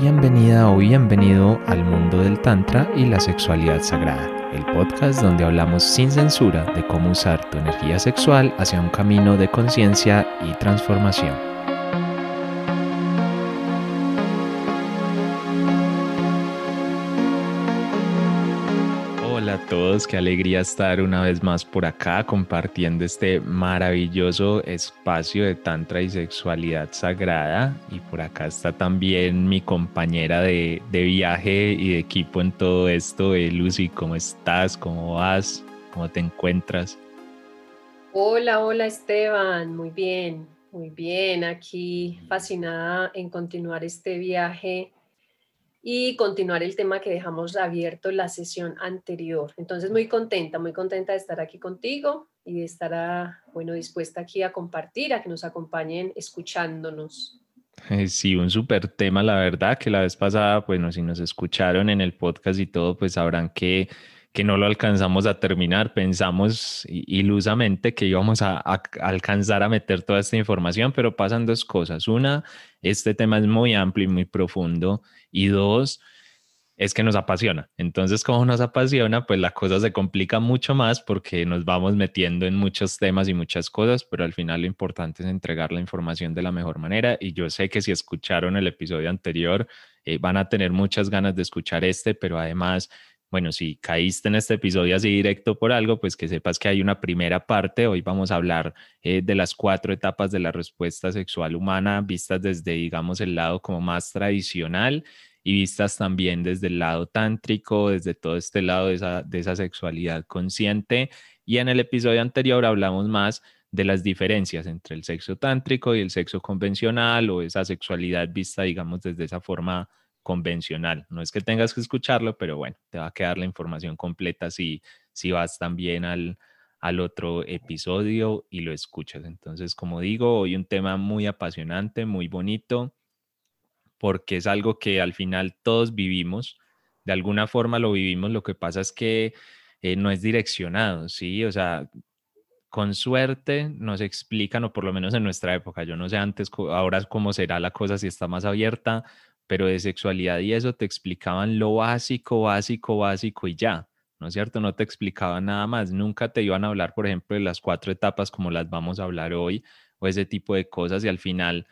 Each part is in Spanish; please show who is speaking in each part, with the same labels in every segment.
Speaker 1: Bienvenida o bienvenido al mundo del Tantra y la sexualidad sagrada, el podcast donde hablamos sin censura de cómo usar tu energía sexual hacia un camino de conciencia y transformación. Todos, qué alegría estar una vez más por acá compartiendo este maravilloso espacio de Tantra y sexualidad sagrada. Y por acá está también mi compañera de, viaje y de equipo en todo esto, eh, Lucy, ¿cómo estás? ¿Cómo vas? ¿Cómo te encuentras?
Speaker 2: Hola, hola Esteban, muy bien, muy bien, aquí fascinada en continuar este viaje y continuar el tema que dejamos abierto la sesión anterior. Entonces, muy contenta, muy contenta de estar aquí contigo y de estar, ah, bueno, dispuesta aquí a compartir, a que nos acompañen escuchándonos.
Speaker 1: Eh, sí, un súper tema, la verdad, que la vez pasada, bueno, si nos escucharon en el podcast y todo, pues sabrán que que no lo alcanzamos a terminar. Pensamos ilusamente que íbamos a, alcanzar a meter toda esta información, pero pasan dos cosas. Una, este tema es muy amplio y muy profundo. Y dos, es que nos apasiona. Entonces, como nos apasiona, pues la cosa se complica mucho más porque nos vamos metiendo en muchos temas y muchas cosas, pero al final lo importante es entregar la información de la mejor manera. Y yo sé que si escucharon el episodio anterior, eh, van a tener muchas ganas de escuchar este, pero además bueno, si caíste en este episodio así directo por algo, pues que sepas que hay una primera parte. Hoy vamos a hablar eh, de las cuatro etapas de la respuesta sexual humana, vistas desde, digamos, el lado como más tradicional y vistas también desde el lado tántrico, desde todo este lado de esa, de esa sexualidad consciente. Y en el episodio anterior hablamos más de las diferencias entre el sexo tántrico y el sexo convencional o esa sexualidad vista, digamos, desde esa forma convencional. No es que tengas que escucharlo, pero bueno, te va a quedar la información completa si, si vas también al, al otro episodio y lo escuchas. Entonces, como digo, hoy un tema muy apasionante, muy bonito, porque es algo que al final todos vivimos. De alguna forma lo vivimos, lo que pasa es que eh, no es direccionado, ¿sí? O sea, con suerte nos explican, o por lo menos en nuestra época, yo no sé antes, ahora cómo será la cosa si está más abierta, pero de sexualidad y eso te explicaban lo básico, básico, básico y ya, ¿no es cierto? No te explicaban nada más, nunca te iban a hablar, por ejemplo, de las cuatro etapas como las vamos a hablar hoy o ese tipo de cosas y al final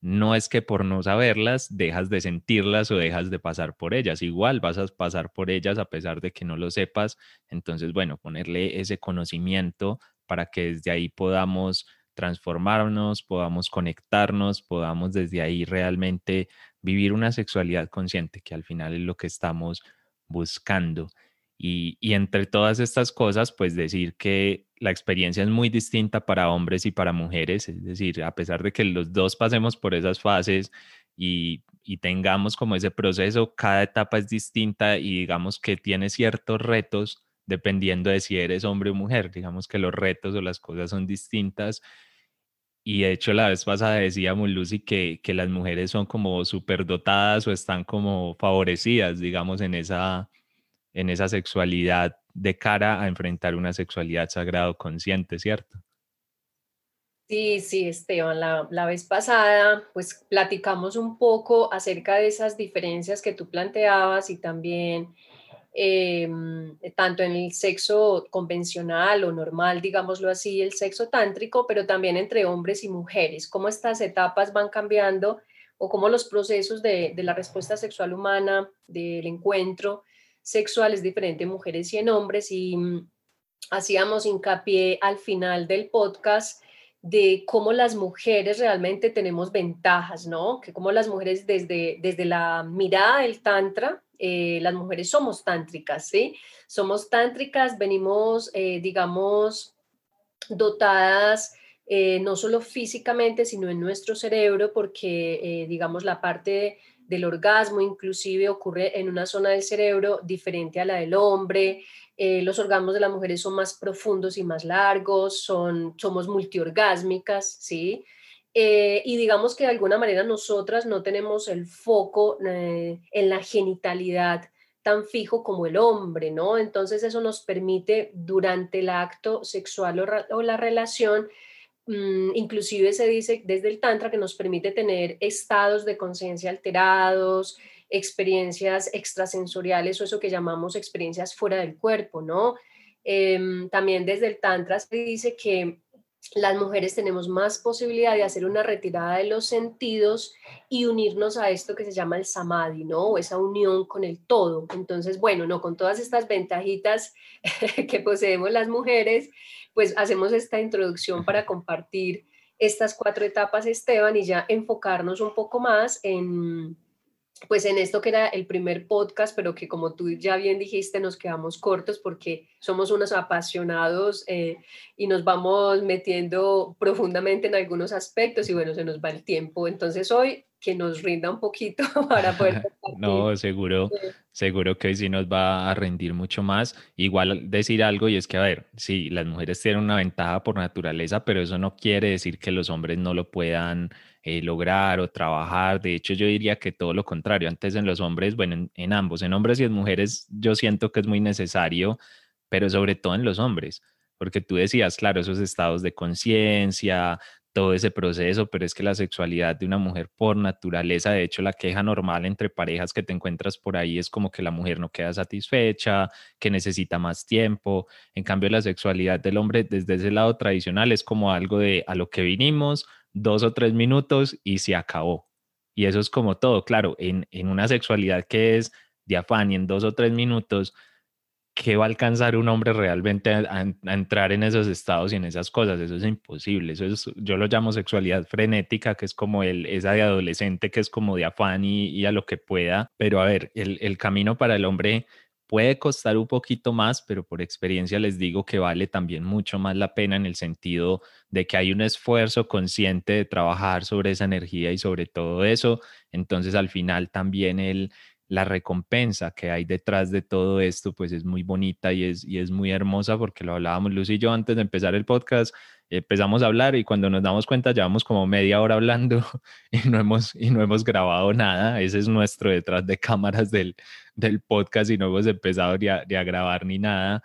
Speaker 1: no es que por no saberlas dejas de sentirlas o dejas de pasar por ellas, igual vas a pasar por ellas a pesar de que no lo sepas, entonces, bueno, ponerle ese conocimiento para que desde ahí podamos transformarnos, podamos conectarnos, podamos desde ahí realmente vivir una sexualidad consciente, que al final es lo que estamos buscando. Y, entre todas estas cosas, pues decir que la experiencia es muy distinta para hombres y para mujeres, es decir, a pesar de que los dos pasemos por esas fases y, y tengamos como ese proceso, cada etapa es distinta y digamos que tiene ciertos retos dependiendo de si eres hombre o mujer, digamos que los retos o las cosas son distintas y de hecho la vez pasada decíamos, Lucy, que, que las mujeres son como superdotadas o están como favorecidas, digamos, en esa, en esa sexualidad de cara a enfrentar una sexualidad sagrado consciente, ¿cierto?
Speaker 2: Sí, sí, Esteban, la, la, vez pasada pues platicamos un poco acerca de esas diferencias que tú planteabas y también Em, tanto en el sexo convencional o normal, digámoslo así, el sexo tántrico, pero también entre hombres y mujeres, cómo estas etapas van cambiando o cómo los procesos de, de la respuesta sexual humana, del encuentro sexual es diferente en mujeres y en hombres. Y mm, hacíamos hincapié al final del podcast de cómo las mujeres realmente tenemos ventajas, ¿no? Que cómo las mujeres desde, desde la mirada del tantra, eh, las mujeres somos tántricas, ¿sí? Somos tántricas, venimos, eh, digamos, dotadas eh, no solo físicamente, sino en nuestro cerebro, porque, digamos, la parte del orgasmo inclusive ocurre en una zona del cerebro diferente a la del hombre. los orgasmos de las mujeres son más profundos y más largos, son, somos multiorgásmicas, ¿sí? Eh, y digamos que de alguna manera nosotras no tenemos el foco eh, en la genitalidad tan fijo como el hombre, ¿no? Entonces eso nos permite durante el acto sexual o, la relación mm, inclusive se dice desde el Tantra que nos permite tener estados de conciencia alterados, experiencias extrasensoriales o eso que llamamos experiencias fuera del cuerpo, ¿no? Em, también desde el Tantra se dice que las mujeres tenemos más posibilidad de hacer una retirada de los sentidos y unirnos a esto que se llama el samadhi, ¿no? O esa unión con el todo. Entonces, bueno, no, con todas estas ventajitas que poseemos las mujeres, pues hacemos esta introducción para compartir estas cuatro etapas, Esteban, y ya enfocarnos un poco más en, pues en esto que era el primer podcast, pero que como tú ya bien dijiste, nos quedamos cortos porque somos unos apasionados eh, y nos vamos metiendo profundamente en algunos aspectos y bueno, se nos va el tiempo. Entonces hoy que nos rinda un poquito para poder...
Speaker 1: no, seguro, seguro que hoy sí nos va a rendir mucho más. Igual decir algo y es que, a ver, sí, las mujeres tienen una ventaja por naturaleza, pero eso no quiere decir que los hombres no lo puedan eh, lograr o trabajar. De hecho, yo diría que todo lo contrario. Antes en los hombres, bueno, en, ambos, en hombres y en mujeres, yo siento que es muy necesario, pero sobre todo en los hombres, porque tú decías, claro, esos estados de conciencia, todo ese proceso, pero es que la sexualidad de una mujer por naturaleza, de hecho la queja normal entre parejas que te encuentras por ahí es como que la mujer no queda satisfecha, que necesita más tiempo. En cambio, la sexualidad del hombre desde ese lado tradicional es como algo de a lo que vinimos, dos o tres minutos y se acabó. Y eso es como todo, claro, en, una sexualidad que es de afán y en dos o tres minutos, ¿qué va a alcanzar un hombre realmente a, entrar en esos estados y en esas cosas? Eso es imposible. Eso es, yo lo llamo sexualidad frenética, que es como el, esa de adolescente que es como de afán y, a lo que pueda. Pero a ver, el, el camino para el hombre Puede costar un poquito más, pero por experiencia les digo que vale también mucho más la pena en el sentido de que hay un esfuerzo consciente de trabajar sobre esa energía y sobre todo eso. Entonces al final también el, la recompensa que hay detrás de todo esto, pues es muy bonita y es, y es muy hermosa porque lo hablábamos Lucy y yo antes de empezar el podcast, empezamos a hablar y cuando nos damos cuenta llevamos como media hora hablando y no hemos, y no hemos grabado nada. Ese es nuestro detrás de cámaras del, del podcast y no hemos empezado ni a, a grabar ni nada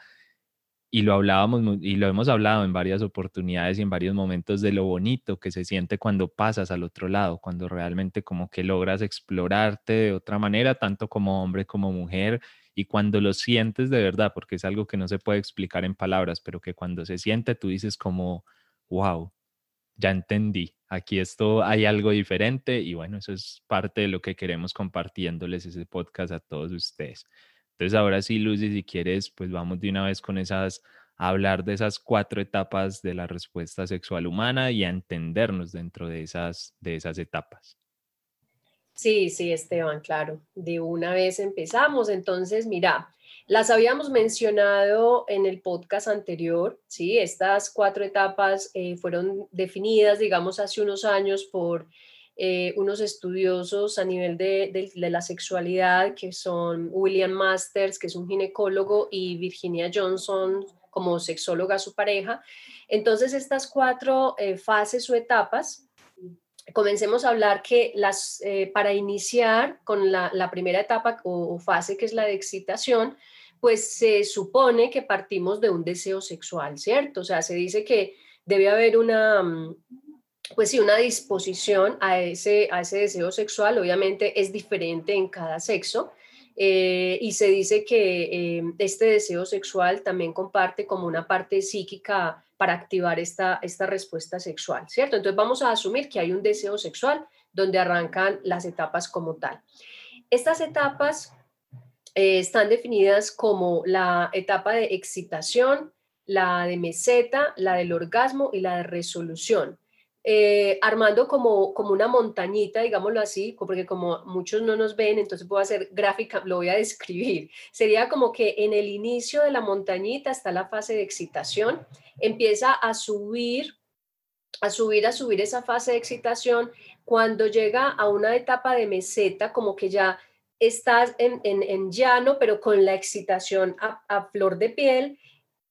Speaker 1: y lo hablábamos y lo hemos hablado en varias oportunidades y en varios momentos de lo bonito que se siente cuando pasas al otro lado, cuando realmente como que logras explorarte de otra manera, tanto como hombre como mujer, y cuando lo sientes de verdad, porque es algo que no se puede explicar en palabras, pero que cuando se siente tú dices como, wow, ya entendí, aquí esto hay algo diferente y bueno, eso es parte de lo que queremos compartiéndoles ese podcast a todos ustedes. Entonces, ahora sí, Lucy, si quieres, pues vamos de una vez con esas, a hablar de esas cuatro etapas de la respuesta sexual humana y a entendernos dentro de esas, de esas etapas.
Speaker 2: Sí, sí, Esteban, claro. De una vez empezamos. Entonces, mira, las habíamos mencionado en el podcast anterior, ¿sí? Estas cuatro etapas eh, fueron definidas, digamos, hace unos años por eh, unos estudiosos a nivel de, la sexualidad, que son William Masters, que es un ginecólogo, y Virginia Johnson como sexóloga, su pareja. Entonces, estas cuatro eh, fases o etapas, comencemos a hablar que las, eh, para iniciar con la, primera etapa o, fase, que es la de excitación, pues se supone que partimos de un deseo sexual, ¿cierto? O sea, se dice que debe haber una, mm, pues sí, una disposición a ese, a ese deseo sexual, obviamente es diferente en cada sexo. Eh, y se dice que eh, este deseo sexual también comparte como una parte psíquica para activar esta, esta respuesta sexual, ¿cierto? Entonces vamos a asumir que hay un deseo sexual donde arrancan las etapas como tal. Estas etapas eh, están definidas como la etapa de excitación, la de meseta, la del orgasmo y la de resolución. Eh, armando como, como una montañita, digámoslo así, porque como muchos no nos ven, entonces puedo hacer gráfica, lo voy a describir. Sería como que en el inicio de la montañita está la fase de excitación, empieza a subir, a subir, a subir esa fase de excitación. Cuando llega a una etapa de meseta, como que ya estás en, en, llano, pero con la excitación a flor de piel,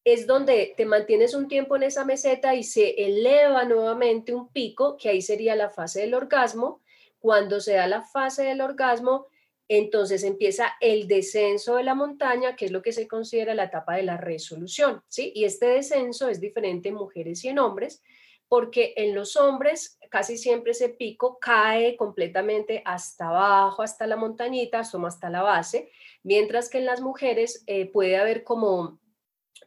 Speaker 2: es donde te mantienes un tiempo en esa meseta y se eleva nuevamente un pico, que ahí sería la fase del orgasmo. Cuando se da la fase del orgasmo, entonces empieza el descenso de la montaña, que es lo que se considera la etapa de la resolución, ¿sí? Y este descenso es diferente en mujeres y en hombres, porque en los hombres casi siempre ese pico cae completamente hasta abajo, hasta la montañita, hasta la base, mientras que en las mujeres eh, puede haber como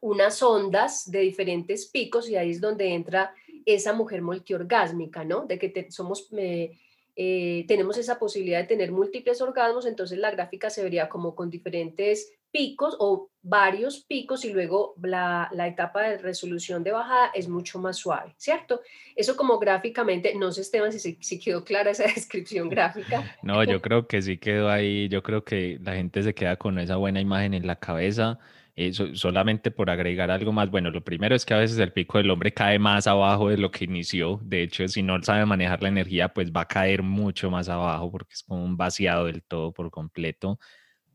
Speaker 2: unas ondas de diferentes picos y ahí es donde entra esa mujer multiorgásmica, ¿no? De que somos... Eh, eh, tenemos esa posibilidad de tener múltiples orgasmos, entonces la gráfica se vería como con diferentes picos o varios picos y luego la, etapa de resolución de bajada es mucho más suave, ¿cierto? Eso como gráficamente, no sé Esteban si, si quedó clara esa descripción gráfica.
Speaker 1: No, yo creo que sí quedó ahí, yo creo que la gente se queda con esa buena imagen en la cabeza eh, solamente por agregar algo más, bueno, lo primero es que a veces el pico del hombre cae más abajo de lo que inició. De hecho, si no sabe manejar la energía, pues va a caer mucho más abajo porque es como un vaciado del todo por completo.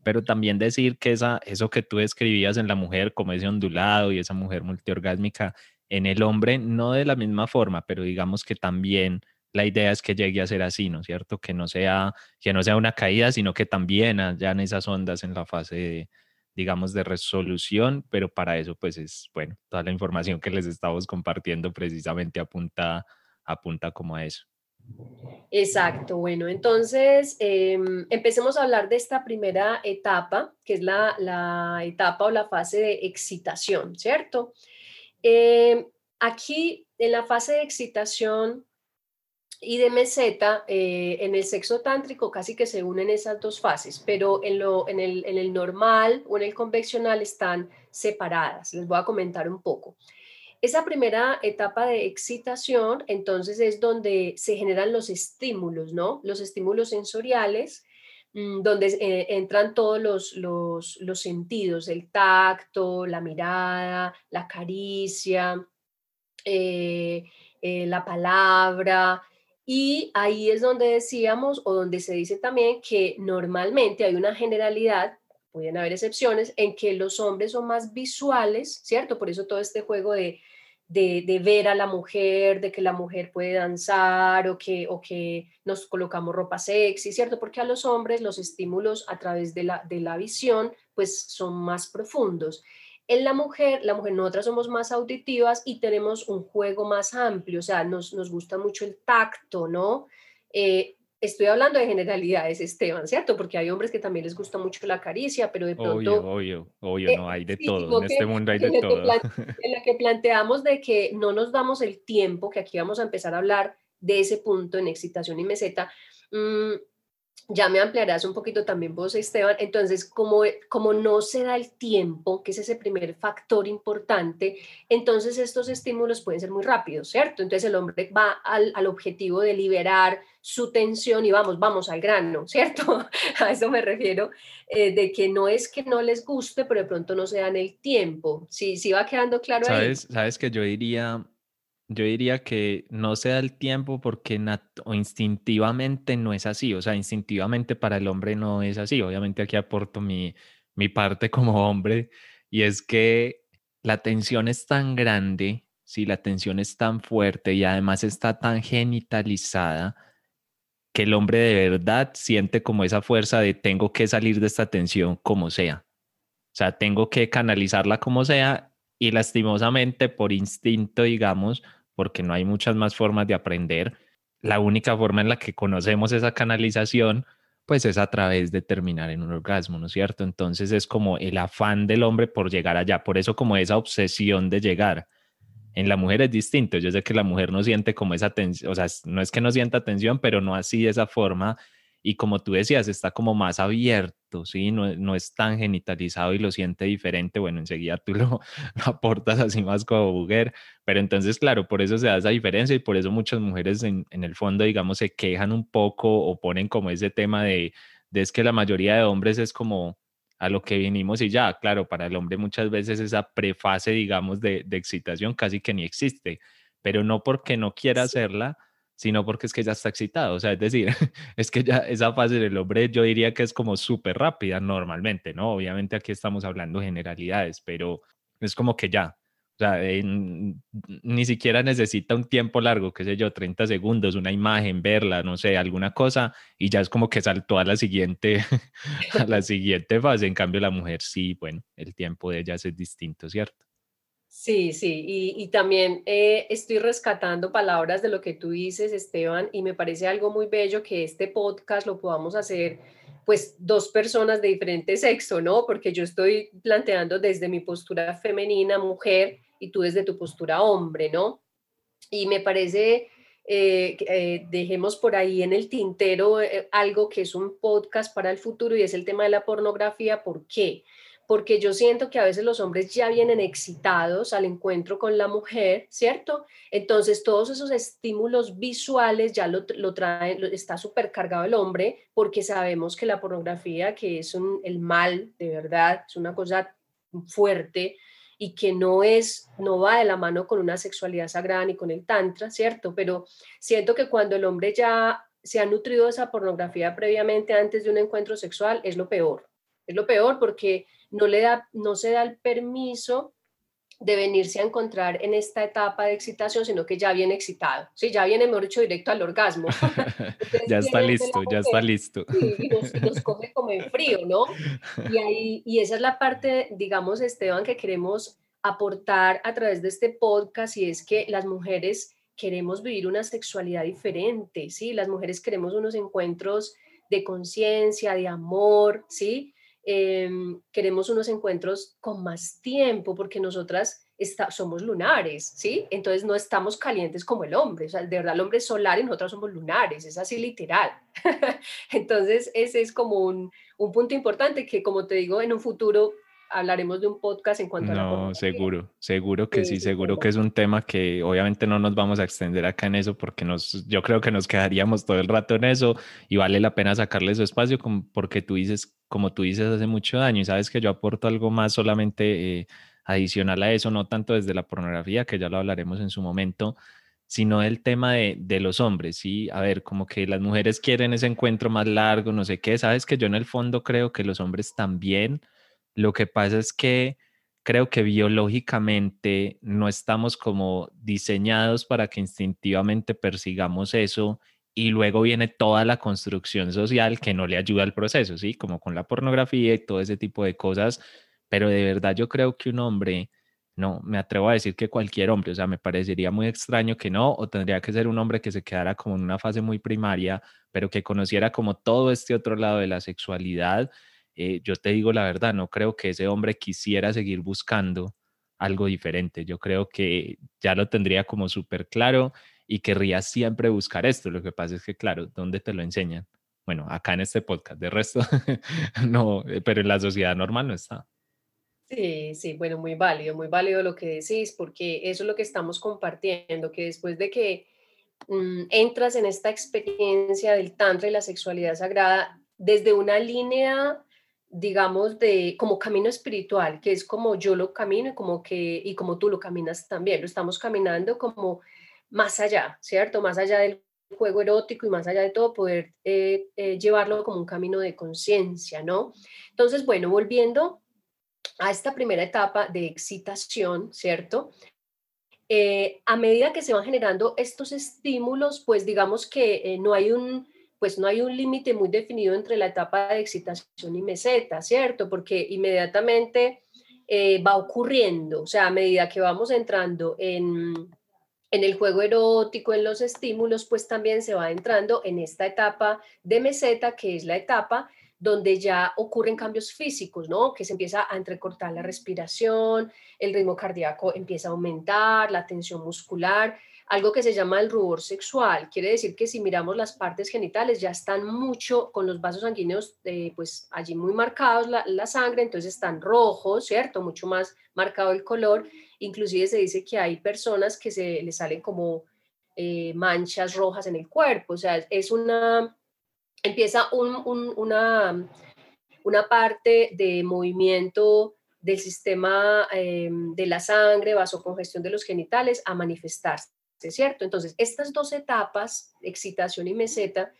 Speaker 1: Pero también decir que esa, eso que tú describías en la mujer, como ese ondulado y esa mujer multiorgásmica, en el hombre no de la misma forma, pero digamos que también la idea es que llegue a ser así, ¿no es cierto? Que no sea, que no sea una caída, sino que también hayan esas ondas en la fase de, digamos, de resolución, pero para eso, pues es, bueno, toda la información que les estamos compartiendo precisamente apunta, apunta como a eso.
Speaker 2: Exacto, bueno, entonces em, empecemos a hablar de esta primera etapa, que es la, la etapa o la fase de excitación, ¿cierto? Em, aquí, en la fase de excitación, y de meseta, eh, en el sexo tántrico casi que se unen esas dos fases, pero en, lo, en, el, en el normal o en el convencional están separadas. Les voy a comentar un poco. Esa primera etapa de excitación, entonces, es donde se generan los estímulos, ¿no? Los estímulos sensoriales, mm, donde eh, entran todos los, los, los, sentidos, el tacto, la mirada, la caricia, eh, la palabra, y ahí es donde decíamos o donde se dice también que normalmente hay una generalidad, pueden haber excepciones, en que los hombres son más visuales, ¿cierto? Por eso todo este juego de, de, ver a la mujer, de que la mujer puede danzar o que, o que nos colocamos ropa sexy, ¿cierto? Porque a los hombres los estímulos a través de la, de la visión pues son más profundos. En la mujer, la mujer, nosotras somos más auditivas y tenemos un juego más amplio, o sea, nos, nos gusta mucho el tacto, ¿no? Eh, estoy hablando de generalidades, Esteban, ¿cierto? Porque hay hombres que también les gusta mucho la caricia, pero de pronto...
Speaker 1: Obvio, obvio, obvio, no, hay de todo, en este mundo hay de todo.
Speaker 2: en la que planteamos de que no nos damos el tiempo, que aquí vamos a empezar a hablar de ese punto en excitación y meseta, mm, ya me ampliarás un poquito también vos, Esteban. Entonces, como, como no se da el tiempo, que es ese primer factor importante, entonces estos estímulos pueden ser muy rápidos, ¿cierto? Entonces el hombre va al, al objetivo de liberar su tensión y vamos, vamos al grano, ¿cierto? A eso me refiero, eh, de que no es que no les guste, pero de pronto no se dan el tiempo. Sí, sí va quedando claro
Speaker 1: ¿Sabes, Sabes que yo diría, yo diría que no se da el tiempo porque o instintivamente no es así, o sea, instintivamente para el hombre no es así. Obviamente aquí aporto mi, mi parte como hombre y es que la tensión es tan grande, si la tensión es tan fuerte y además está tan genitalizada, que el hombre de verdad siente como esa fuerza de tengo que salir de esta tensión como sea. O sea, tengo que canalizarla como sea y lastimosamente por instinto, digamos, porque no hay muchas más formas de aprender. La única forma en la que conocemos esa canalización, pues es a través de terminar en un orgasmo, ¿no es cierto? Entonces es como el afán del hombre por llegar allá, por eso como esa obsesión de llegar. En la mujer es distinto, yo sé que la mujer no siente como esa tensión, o sea, no es que no sienta tensión, pero no así de esa forma y como tú decías, está como más abierto, ¿sí? No, no es tan genitalizado y lo siente diferente, bueno, enseguida tú lo, aportas así más como mujer, pero entonces, claro, por eso se da esa diferencia y por eso muchas mujeres en, en el fondo, digamos, se quejan un poco o ponen como ese tema de, de es que la mayoría de hombres es como a lo que vinimos y ya, claro, para el hombre muchas veces esa prefase, digamos, de, de excitación casi que ni existe, pero no porque no quiera hacerla, sino porque es que ya está excitado. O sea, es decir, es que ya esa fase del hombre yo diría que es como súper rápida normalmente, ¿no? Obviamente aquí estamos hablando generalidades, pero es como que ya. O sea, ni siquiera necesita un tiempo largo, qué sé yo, 30 segundos, una imagen, verla, no sé, alguna cosa, y ya es como que saltó a la siguiente, a la siguiente fase. En cambio, la mujer sí, bueno, el tiempo de ella es distinto, ¿cierto?
Speaker 2: Sí, sí, y, también eh, estoy rescatando palabras de lo que tú dices, Esteban, y me parece algo muy bello que este podcast lo podamos hacer, pues, dos personas de diferente sexo, ¿no? Porque yo estoy planteando desde mi postura femenina, mujer, y tú desde tu postura hombre, ¿no? Y me parece, eh, eh, dejemos por ahí en el tintero algo que es un podcast para el futuro y es el tema de la pornografía. ¿Por qué? Porque yo siento que a veces los hombres ya vienen excitados al encuentro con la mujer, ¿cierto? Entonces todos esos estímulos visuales ya lo, traen, está supercargado el hombre, porque sabemos que la pornografía, que es el mal, de verdad, es una cosa fuerte y que no es, no va de la mano con una sexualidad sagrada ni con el tantra, ¿cierto? Pero siento que cuando el hombre ya se ha nutrido de esa pornografía previamente antes de un encuentro sexual, es lo peor. Es lo peor porque no, le da, no se da el permiso de venirse a encontrar en esta etapa de excitación, sino que ya viene excitado, ¿sí? ya viene, mejor dicho, directo al orgasmo.
Speaker 1: ya está listo, ya está listo.
Speaker 2: y, nos, coge como en frío, ¿no? Y, ahí, y esa es la parte, digamos, Esteban, que queremos aportar a través de este podcast, y es que las mujeres queremos vivir una sexualidad diferente, ¿sí? Las mujeres queremos unos encuentros de conciencia, de amor, ¿sí? Em, queremos unos encuentros con más tiempo porque nosotras somos lunares, ¿sí? Entonces no estamos calientes como el hombre, o sea, de verdad el hombre es solar y nosotros somos lunares, es así literal. Entonces ese es como un, un punto importante que como te digo, en un futuro hablaremos de un podcast en cuanto
Speaker 1: a
Speaker 2: la
Speaker 1: No, seguro, seguro que sí, seguro que es un tema que obviamente no nos vamos a extender acá en eso porque nos, yo creo que nos quedaríamos todo el rato en eso y vale la pena sacarle su espacio porque tú dices, como tú dices, hace mucho daño y sabes que yo aporto algo más solamente eh, adicional a eso, no tanto desde la pornografía, que ya lo hablaremos en su momento, sino el tema de, de, los hombres, ¿sí? A ver, como que las mujeres quieren ese encuentro más largo, no sé qué, sabes que yo en el fondo creo que los hombres también lo que pasa es que creo que biológicamente no estamos como diseñados para que instintivamente persigamos eso y luego viene toda la construcción social que no le ayuda al proceso, ¿sí? Como con la pornografía y todo ese tipo de cosas, pero de verdad yo creo que un hombre, no, me atrevo a decir que cualquier hombre, o sea, me parecería muy extraño que no, o tendría que ser un hombre que se quedara como en una fase muy primaria, pero que conociera como todo este otro lado de la sexualidad eh, yo te digo la verdad, no creo que ese hombre quisiera seguir buscando algo diferente. Yo creo que ya lo tendría como súper claro y querría siempre buscar esto. Lo que pasa es que, claro, ¿dónde te lo enseñan? Bueno, acá en este podcast, de resto, no, eh, pero en la sociedad normal no está.
Speaker 2: Sí, sí, bueno, muy válido, muy válido lo que decís, porque eso es lo que estamos compartiendo, que después de que mm, entras en esta experiencia del tantra y la sexualidad sagrada, desde una línea digamos, de como camino espiritual, que es como yo lo camino y como, que, y como tú lo caminas también. Lo estamos caminando como más allá, ¿cierto? Más allá del juego erótico y más allá de todo, poder eh, eh, llevarlo como un camino de conciencia, ¿no? Entonces, bueno, volviendo a esta primera etapa de excitación, ¿cierto? Eh, a medida que se van generando estos estímulos, pues digamos que no hay un pues no hay un límite muy definido entre la etapa de excitación y meseta, ¿cierto? Porque inmediatamente eh, va ocurriendo, o sea, a medida que vamos entrando en, en el juego erótico, en los estímulos, pues también se va entrando en esta etapa de meseta, que es la etapa donde ya ocurren cambios físicos, ¿no? Que se empieza a entrecortar la respiración, el ritmo cardíaco empieza a aumentar, la tensión muscular, algo que se llama el rubor sexual. Quiere decir que si miramos las partes genitales ya están mucho con los vasos sanguíneos, eh, pues allí muy marcados la, sangre, entonces están rojos, ¿cierto? Mucho más marcado el color. Inclusive se dice que hay personas que se les salen como eh, manchas rojas en el cuerpo, o sea, es una, empieza una, una parte de movimiento del sistema eh, de la sangre, vasocongestión de los genitales a manifestarse. ¿Cierto? Entonces, estas dos etapas, excitación y meseta,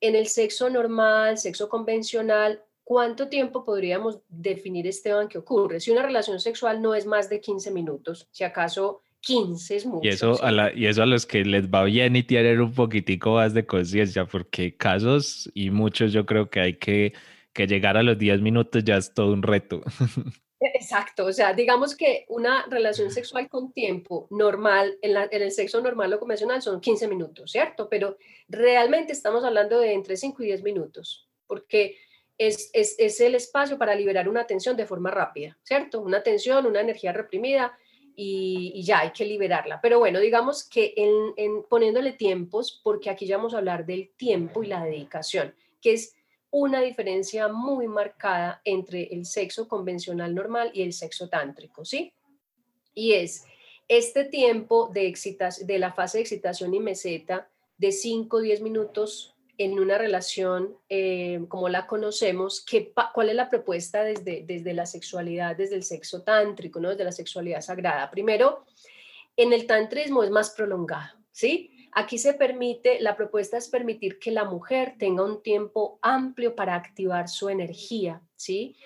Speaker 2: en el sexo normal, sexo convencional, ¿cuánto tiempo podríamos definir, Esteban, que ocurre? Si una relación sexual no es más de 15 minutos, si acaso 15 es mucho.
Speaker 1: Y eso, a la, y eso a los que les va bien y tienen un poquitico más de conciencia, porque casos y muchos yo creo que hay que, que llegar a los 10 minutos ya es todo un reto.
Speaker 2: Exacto, o sea, digamos que una relación sexual con tiempo normal, en, el sexo normal o convencional son 15 minutos, ¿cierto? Pero realmente estamos hablando de entre 5 y 10 minutos, porque es, es, el espacio para liberar una tensión de forma rápida, ¿cierto? Una tensión, una energía reprimida y, ya hay que liberarla. Pero bueno, digamos que en, en, poniéndole tiempos, porque aquí ya vamos a hablar del tiempo y la dedicación, que es una diferencia muy marcada entre el sexo convencional normal y el sexo tántrico, ¿sí? Y es este tiempo de, de la fase de excitación y meseta de 5 o 10 minutos en una relación eh, como la conocemos, ¿qué, ¿cuál es la propuesta desde, desde la sexualidad, desde el sexo tántrico, ¿no? desde la sexualidad sagrada? Primero, en el tantrismo es más prolongado, ¿sí? Aquí se permite, la propuesta es permitir que la mujer tenga un tiempo amplio para activar su energía, ¿sí?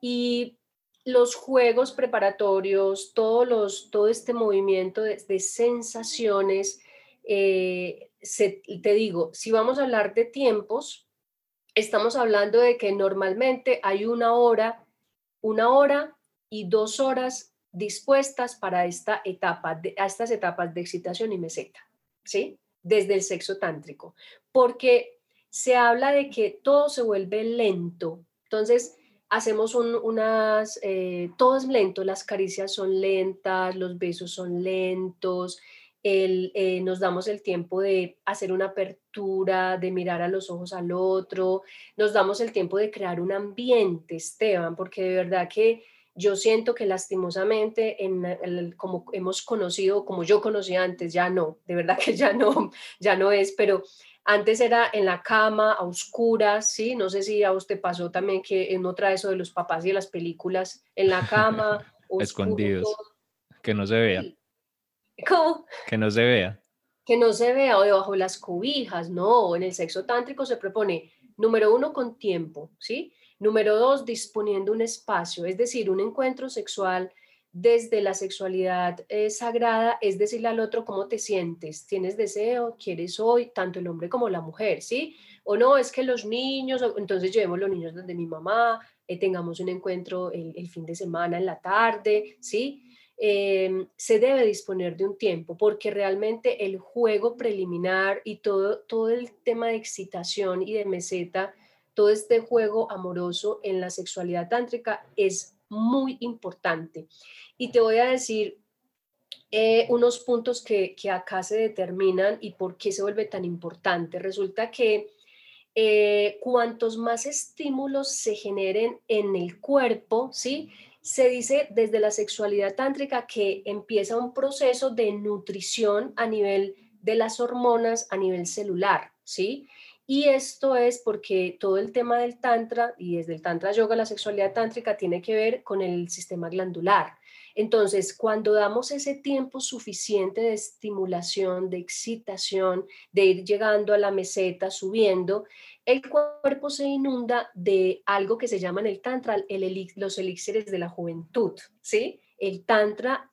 Speaker 2: Y los juegos preparatorios, todo este movimiento de, sensaciones, eh, te digo, si vamos a hablar de tiempos, estamos hablando de que normalmente hay una hora, una hora y dos horas dispuestas para esta etapa, a estas etapas de excitación y meseta. Desde el sexo tántrico, porque se habla de que todo se vuelve lento. Entonces, hacemos unas, eh, todo es lento, las caricias son lentas, los besos son lentos, eh, nos damos el tiempo de hacer una apertura, de mirar a los ojos al otro, nos damos el tiempo de crear un ambiente, Esteban, porque de verdad que yo siento que lastimosamente, en como hemos conocido, como yo conocí antes, ya no, de verdad que ya no, ya no es, pero antes era en la cama, a oscuras, ¿sí? No sé si a usted pasó también que en otra de eso de los papás y de las películas, en la cama,
Speaker 1: escondidos, que no se vea.
Speaker 2: ¿Cómo?
Speaker 1: Que no se vea.
Speaker 2: Que no se vea o debajo de las cobijas, no, en el sexo tántrico se propone, número uno, con tiempo, ¿sí? Número dos, disponiendo un espacio, es decir, un encuentro sexual desde la sexualidad eh, sagrada, es decirle al otro cómo te sientes, tienes deseo, quieres hoy, tanto el hombre como la mujer, ¿sí? O no, es que los niños, entonces llevemos los niños donde mi mamá, eh, tengamos un encuentro el, fin de semana en la tarde, ¿sí? Em, se debe disponer de un tiempo porque realmente el juego preliminar y todo, todo el tema de excitación y de meseta todo este juego amoroso en la sexualidad tántrica es muy importante. Y te voy a decir eh, unos puntos que, acá se determinan y por qué se vuelve tan importante. Resulta que eh, cuantos más estímulos se generen en el cuerpo, ¿sí? Se dice desde la sexualidad tántrica que empieza un proceso de nutrición a nivel de las hormonas, a nivel celular, ¿sí? Y esto es porque todo el tema del tantra y desde el tantra yoga la sexualidad tántrica tiene que ver con el sistema glandular. Entonces, cuando damos ese tiempo suficiente de estimulación, de excitación, de ir llegando a la meseta, subiendo, el cuerpo se inunda de algo que se llama en el tantra los elixires de la juventud, ¿sí? El tantra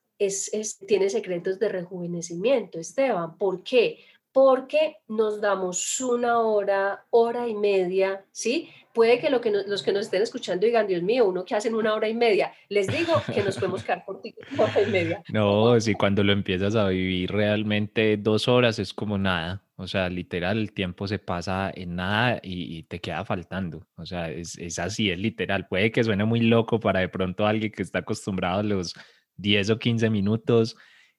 Speaker 2: tiene secretos de rejuvenecimiento, Esteban. ¿Por qué? Porque nos damos una hora, hora y media, ¿sí? Puede que, lo que los que nos estén escuchando digan, Dios mío, uno que hacen una hora y media. Les digo que nos podemos quedar por una media.
Speaker 1: No, si cuando lo empiezas a vivir realmente dos horas es como nada. O sea, literal, el tiempo se pasa en nada y, te queda faltando. O sea, es, es, así, es literal. Puede que suene muy loco para de pronto alguien que está acostumbrado a los 10 o 15 minutos,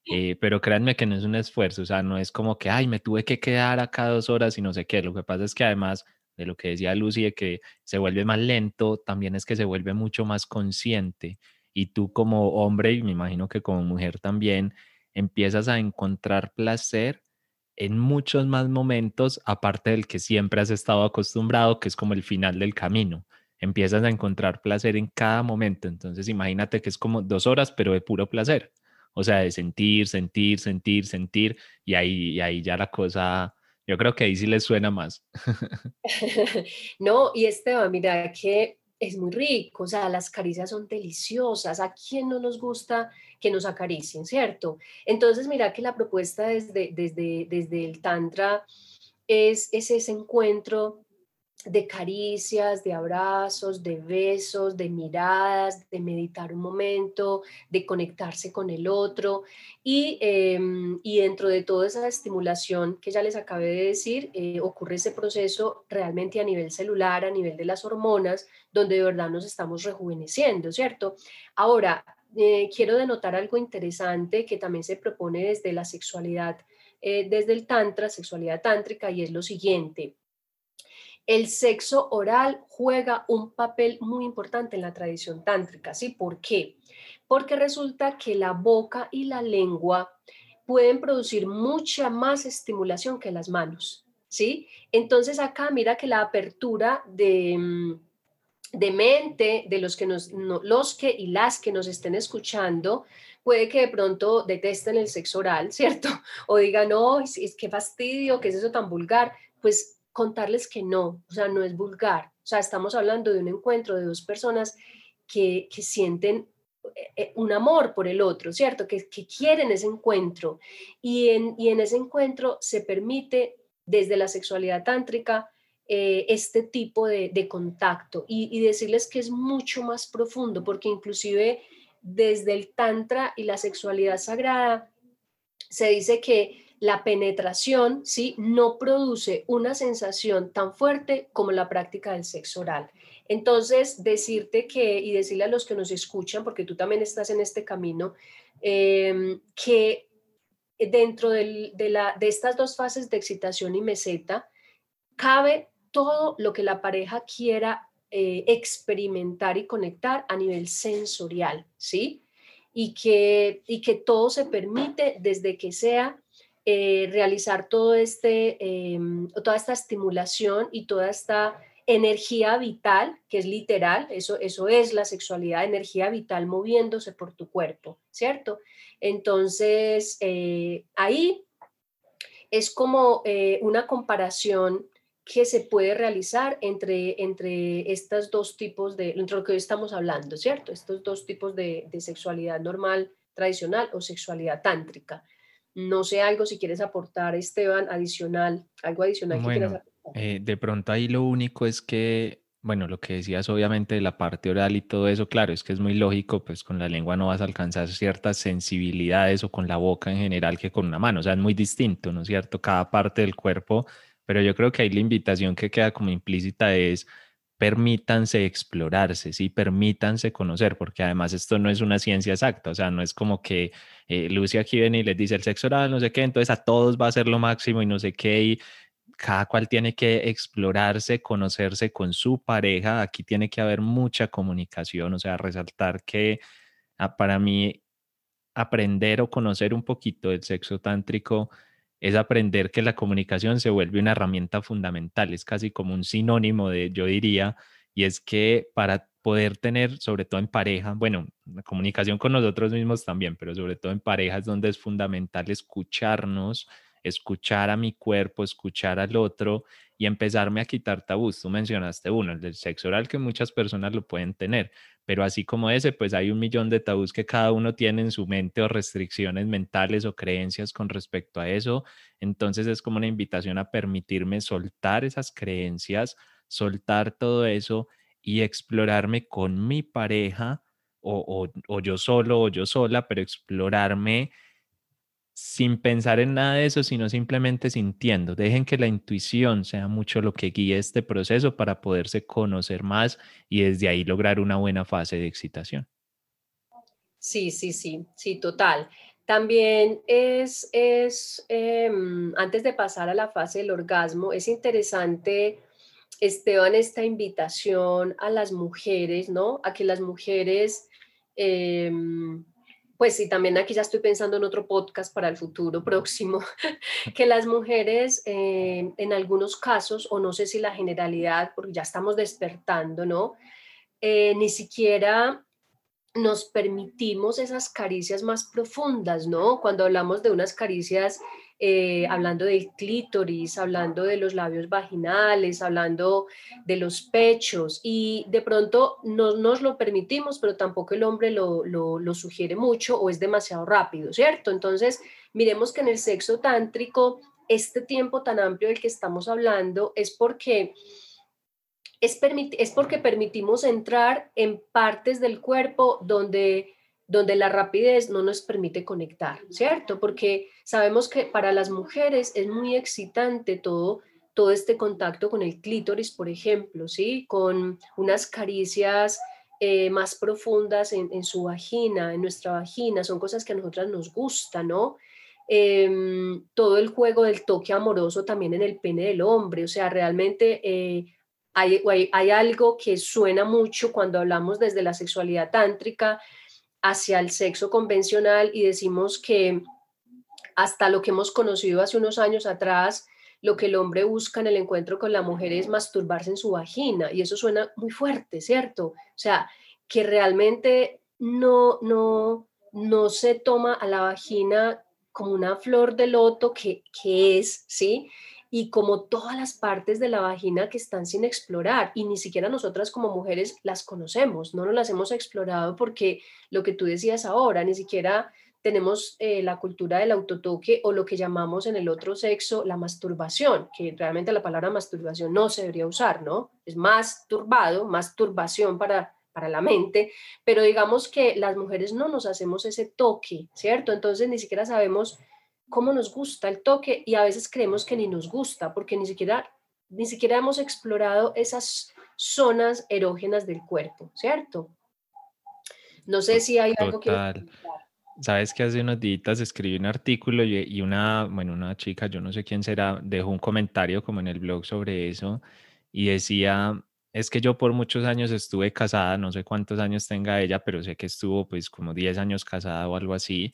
Speaker 1: eh, pero créanme que no es un esfuerzo, o sea, no es como que, ay, me tuve que quedar acá dos horas y no sé qué. Lo que pasa es que además de lo que decía Lucy, de que se vuelve más lento, también es que se vuelve mucho más consciente. Y tú como hombre, y me imagino que como mujer también, empiezas a encontrar placer en muchos más momentos, aparte del que siempre has estado acostumbrado, que es como el final del camino. Empiezas a encontrar placer en cada momento. Entonces, imagínate que es como dos horas, pero de puro placer. O sea, de sentir, sentir, sentir, sentir, y ahí, ahí ya la cosa, yo creo que ahí sí les suena más.
Speaker 2: no, y Esteban, mira que es muy rico, o sea, las caricias son deliciosas, ¿a quién no nos gusta que nos acaricien, cierto? Entonces, mira que la propuesta desde, desde, desde el Tantra es, es ese encuentro de caricias, de abrazos, de besos, de miradas, de meditar un momento, de conectarse con el otro. Y, em, dentro de toda esa estimulación que ya les acabé de decir, eh, ocurre ese proceso realmente a nivel celular, a nivel de las hormonas, donde de verdad nos estamos rejuveneciendo, ¿cierto? Ahora, eh, quiero denotar algo interesante que también se propone desde la sexualidad, eh, desde el tantra, sexualidad tántrica, y es lo siguiente el sexo oral juega un papel muy importante en la tradición tántrica. ¿Sí? ¿Por qué? Porque resulta que la boca y la lengua pueden producir mucha más estimulación que las manos. ¿Sí? Entonces acá mira que la apertura de, mm, de mente de los que, nos, los que y las que nos estén escuchando puede que de pronto detesten el sexo oral, ¿cierto? O digan, no, es, es que fastidio, ¿qué es eso tan vulgar? Pues contarles que no, o sea, no es vulgar. O sea, estamos hablando de un encuentro de dos personas que, sienten eh, eh, un amor por el otro, ¿cierto? Que, quieren ese encuentro. Y en, en, ese encuentro se permite desde la sexualidad tántrica eh, este tipo de, contacto y, y, decirles que es mucho más profundo, porque inclusive desde el tantra y la sexualidad sagrada se dice que la penetración ¿sí? no produce una sensación tan fuerte como la práctica del sexo oral. Entonces, decirte que, y decirle a los que nos escuchan, porque tú también estás en este camino, em, que dentro de, la, de estas dos fases de excitación y meseta, cabe todo lo que la pareja quiera eh, experimentar y conectar a nivel sensorial, ¿sí? Y que, y que todo se permite desde que sea eh, realizar todo este, em, toda esta estimulación y toda esta energía vital, que es literal, eso, eso es la sexualidad, energía vital moviéndose por tu cuerpo, ¿cierto? Entonces, eh, ahí es como eh, una comparación que se puede realizar entre, entre estos dos tipos de, entre lo que hoy estamos hablando, ¿cierto? Estos dos tipos de, de sexualidad normal, tradicional o sexualidad tántrica. No sé algo si quieres aportar, Esteban, adicional, algo adicional que quieras aportar.
Speaker 1: Eh, de pronto ahí lo único es que, bueno, lo que decías obviamente de la parte oral y todo eso, claro, es que es muy lógico, pues con la lengua no vas a alcanzar ciertas sensibilidades o con la boca en general que con una mano, o sea, es muy distinto, ¿no es cierto? Cada parte del cuerpo, pero yo creo que ahí la invitación que queda como implícita es permítanse explorarse, sí, permítanse conocer, porque además esto no es una ciencia exacta, o sea, no es como que eh, Lucy aquí viene y les dice el sexo oral, no sé qué, entonces a todos va a ser lo máximo y no sé qué, y cada cual tiene que explorarse, conocerse con su pareja, aquí tiene que haber mucha comunicación, o sea, resaltar que ah, para mí aprender o conocer un poquito del sexo tántrico es aprender que la comunicación se vuelve una herramienta fundamental, es casi como un sinónimo de, yo diría, y es que para poder tener, sobre todo en pareja, bueno, la comunicación con nosotros mismos también, pero sobre todo en parejas donde es fundamental escucharnos, escuchar a mi cuerpo, escuchar al otro y empezarme a quitar tabús. Tú mencionaste uno, el del sexo oral, que muchas personas lo pueden tener, pero así como ese, pues hay un millón de tabús que cada uno tiene en su mente o restricciones mentales o creencias con respecto a eso. Entonces es como una invitación a permitirme soltar esas creencias, soltar todo eso y explorarme con mi pareja o, o yo solo o yo sola, pero explorarme sin pensar en nada de eso, sino simplemente sintiendo. Dejen que la intuición sea mucho lo que guíe este proceso para poderse conocer más y desde ahí lograr una buena fase de excitación.
Speaker 2: Sí, sí, sí, sí, total. También es, es em, antes de pasar a la fase del orgasmo, es interesante, Esteban, esta invitación a las mujeres, ¿no? A que las mujeres... Em, pues sí, también aquí ya estoy pensando en otro podcast para el futuro próximo, que las mujeres eh, en algunos casos, o no sé si la generalidad, porque ya estamos despertando, ¿no? Eh, ni siquiera nos permitimos esas caricias más profundas, ¿no? Cuando hablamos de unas caricias eh, hablando del clítoris, hablando de los labios vaginales, hablando de los pechos y de pronto no nos lo permitimos, pero tampoco el hombre lo, lo sugiere mucho o es demasiado rápido, ¿cierto? Entonces, miremos que en el sexo tántrico, este tiempo tan amplio del que estamos hablando es porque es, es porque permitimos entrar en partes del cuerpo donde donde la rapidez no nos permite conectar, ¿cierto? Porque sabemos que para las mujeres es muy excitante todo, todo este contacto con el clítoris, por ejemplo, ¿sí? Con unas caricias eh, más profundas en, su vagina, en nuestra vagina, son cosas que a nosotras nos gustan, ¿no? Em, todo el juego del toque amoroso también en el pene del hombre, o sea, realmente eh, hay, hay, algo que suena mucho cuando hablamos desde la sexualidad tántrica hacia el sexo convencional y decimos que hasta lo que hemos conocido hace unos años atrás, lo que el hombre busca en el encuentro con la mujer es masturbarse en su vagina y eso suena muy fuerte, ¿cierto? O sea, que realmente no, no, no se toma a la vagina como una flor de loto que, que es, ¿sí? Y como todas las partes de la vagina que están sin explorar y ni siquiera nosotras como mujeres las conocemos, no nos las hemos explorado porque lo que tú decías ahora, ni siquiera tenemos eh, la cultura del autotoque o lo que llamamos en el otro sexo la masturbación, que realmente la palabra masturbación no se debería usar, ¿no? Es más turbado, más turbación para, para la mente, pero digamos que las mujeres no nos hacemos ese toque, ¿cierto? Entonces ni siquiera sabemos cómo nos gusta el toque y a veces creemos que ni nos gusta porque ni siquiera, ni siquiera hemos explorado esas zonas erógenas del cuerpo, ¿cierto? No sé si hay algo que...
Speaker 1: Sabes que hace unos días escribí un artículo y una, bueno, una chica, yo no sé quién será, dejó un comentario como en el blog sobre eso y decía, es que yo por muchos años estuve casada, no sé cuántos años tenga ella, pero sé que estuvo pues como 10 años casada o algo así,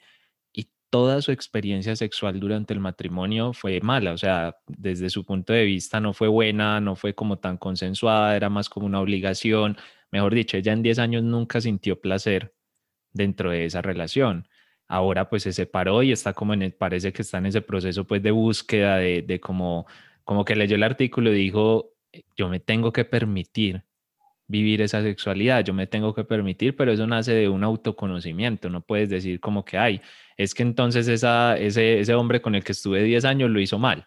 Speaker 1: toda su experiencia sexual durante el matrimonio fue mala, o sea, desde su punto de vista no fue buena, no fue como tan consensuada, era más como una obligación. Mejor dicho, ella en 10 años nunca sintió placer dentro de esa relación. Ahora pues se separó y está como en el, parece que está en ese proceso pues de búsqueda, de, de como, como que leyó el artículo y dijo, yo me tengo que permitir vivir esa sexualidad, yo me tengo que permitir, pero eso nace de un autoconocimiento, no puedes decir como que, hay es que entonces esa, ese, ese hombre con el que estuve 10 años lo hizo mal,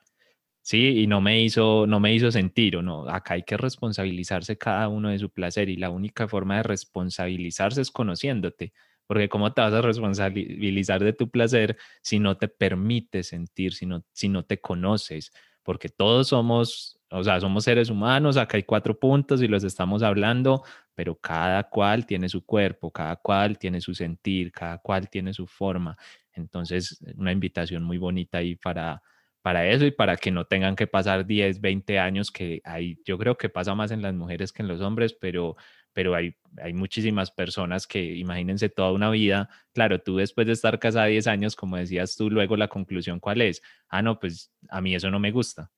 Speaker 1: ¿sí? Y no me hizo, no me hizo sentir, ¿o no? Acá hay que responsabilizarse cada uno de su placer y la única forma de responsabilizarse es conociéndote, porque ¿cómo te vas a responsabilizar de tu placer si no te permites sentir, si no, si no te conoces? Porque todos somos, o sea, somos seres humanos, acá hay cuatro puntos y los estamos hablando, pero cada cual tiene su cuerpo, cada cual tiene su sentir, cada cual tiene su forma. Entonces, una invitación muy bonita ahí para, para eso y para que no tengan que pasar 10, 20 años, que hay, yo creo que pasa más en las mujeres que en los hombres, pero, pero hay, hay muchísimas personas que imagínense toda una vida. Claro, tú después de estar casada 10 años, como decías tú, luego la conclusión cuál es? Ah, no, pues a mí eso no me gusta.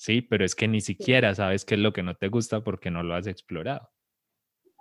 Speaker 1: Sí, pero es que ni siquiera sabes qué es lo que no te gusta porque no lo has explorado.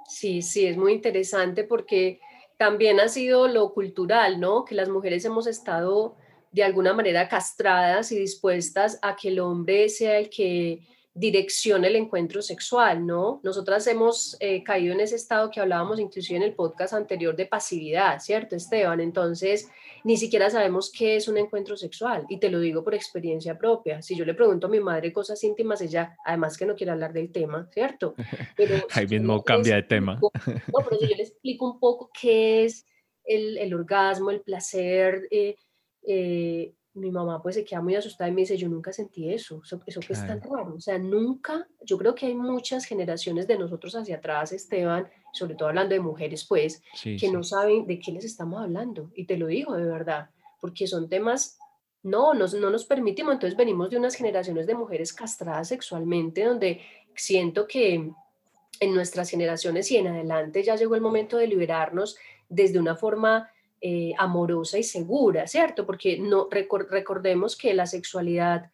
Speaker 2: Sí, sí, es muy interesante porque también ha sido lo cultural, ¿no? Que las mujeres hemos estado de alguna manera castradas y dispuestas a que el hombre sea el que dirección el encuentro sexual, ¿no? Nosotras hemos eh, caído en ese estado que hablábamos inclusive en el podcast anterior de pasividad, ¿cierto, Esteban? Entonces, ni siquiera sabemos qué es un encuentro sexual y te lo digo por experiencia propia. Si yo le pregunto a mi madre cosas íntimas, ella, además que no quiere hablar del tema, ¿cierto?
Speaker 1: Pero Ahí mismo cambia de tema.
Speaker 2: no, pero si yo le explico un poco qué es el, el orgasmo, el placer, eh, eh, mi mamá pues se queda muy asustada y me dice, yo nunca sentí eso, eso, que es tan raro, o sea, nunca, yo creo que hay muchas generaciones de nosotros hacia atrás, Esteban, sobre todo hablando de mujeres pues, que no saben de qué les estamos hablando, y te lo digo de verdad, porque son temas, no, nos, no nos permitimos, entonces venimos de unas generaciones de mujeres castradas sexualmente, donde siento que en nuestras generaciones y en adelante ya llegó el momento de liberarnos desde una forma eh, amorosa y segura, ¿cierto? Porque no recordemos que la sexualidad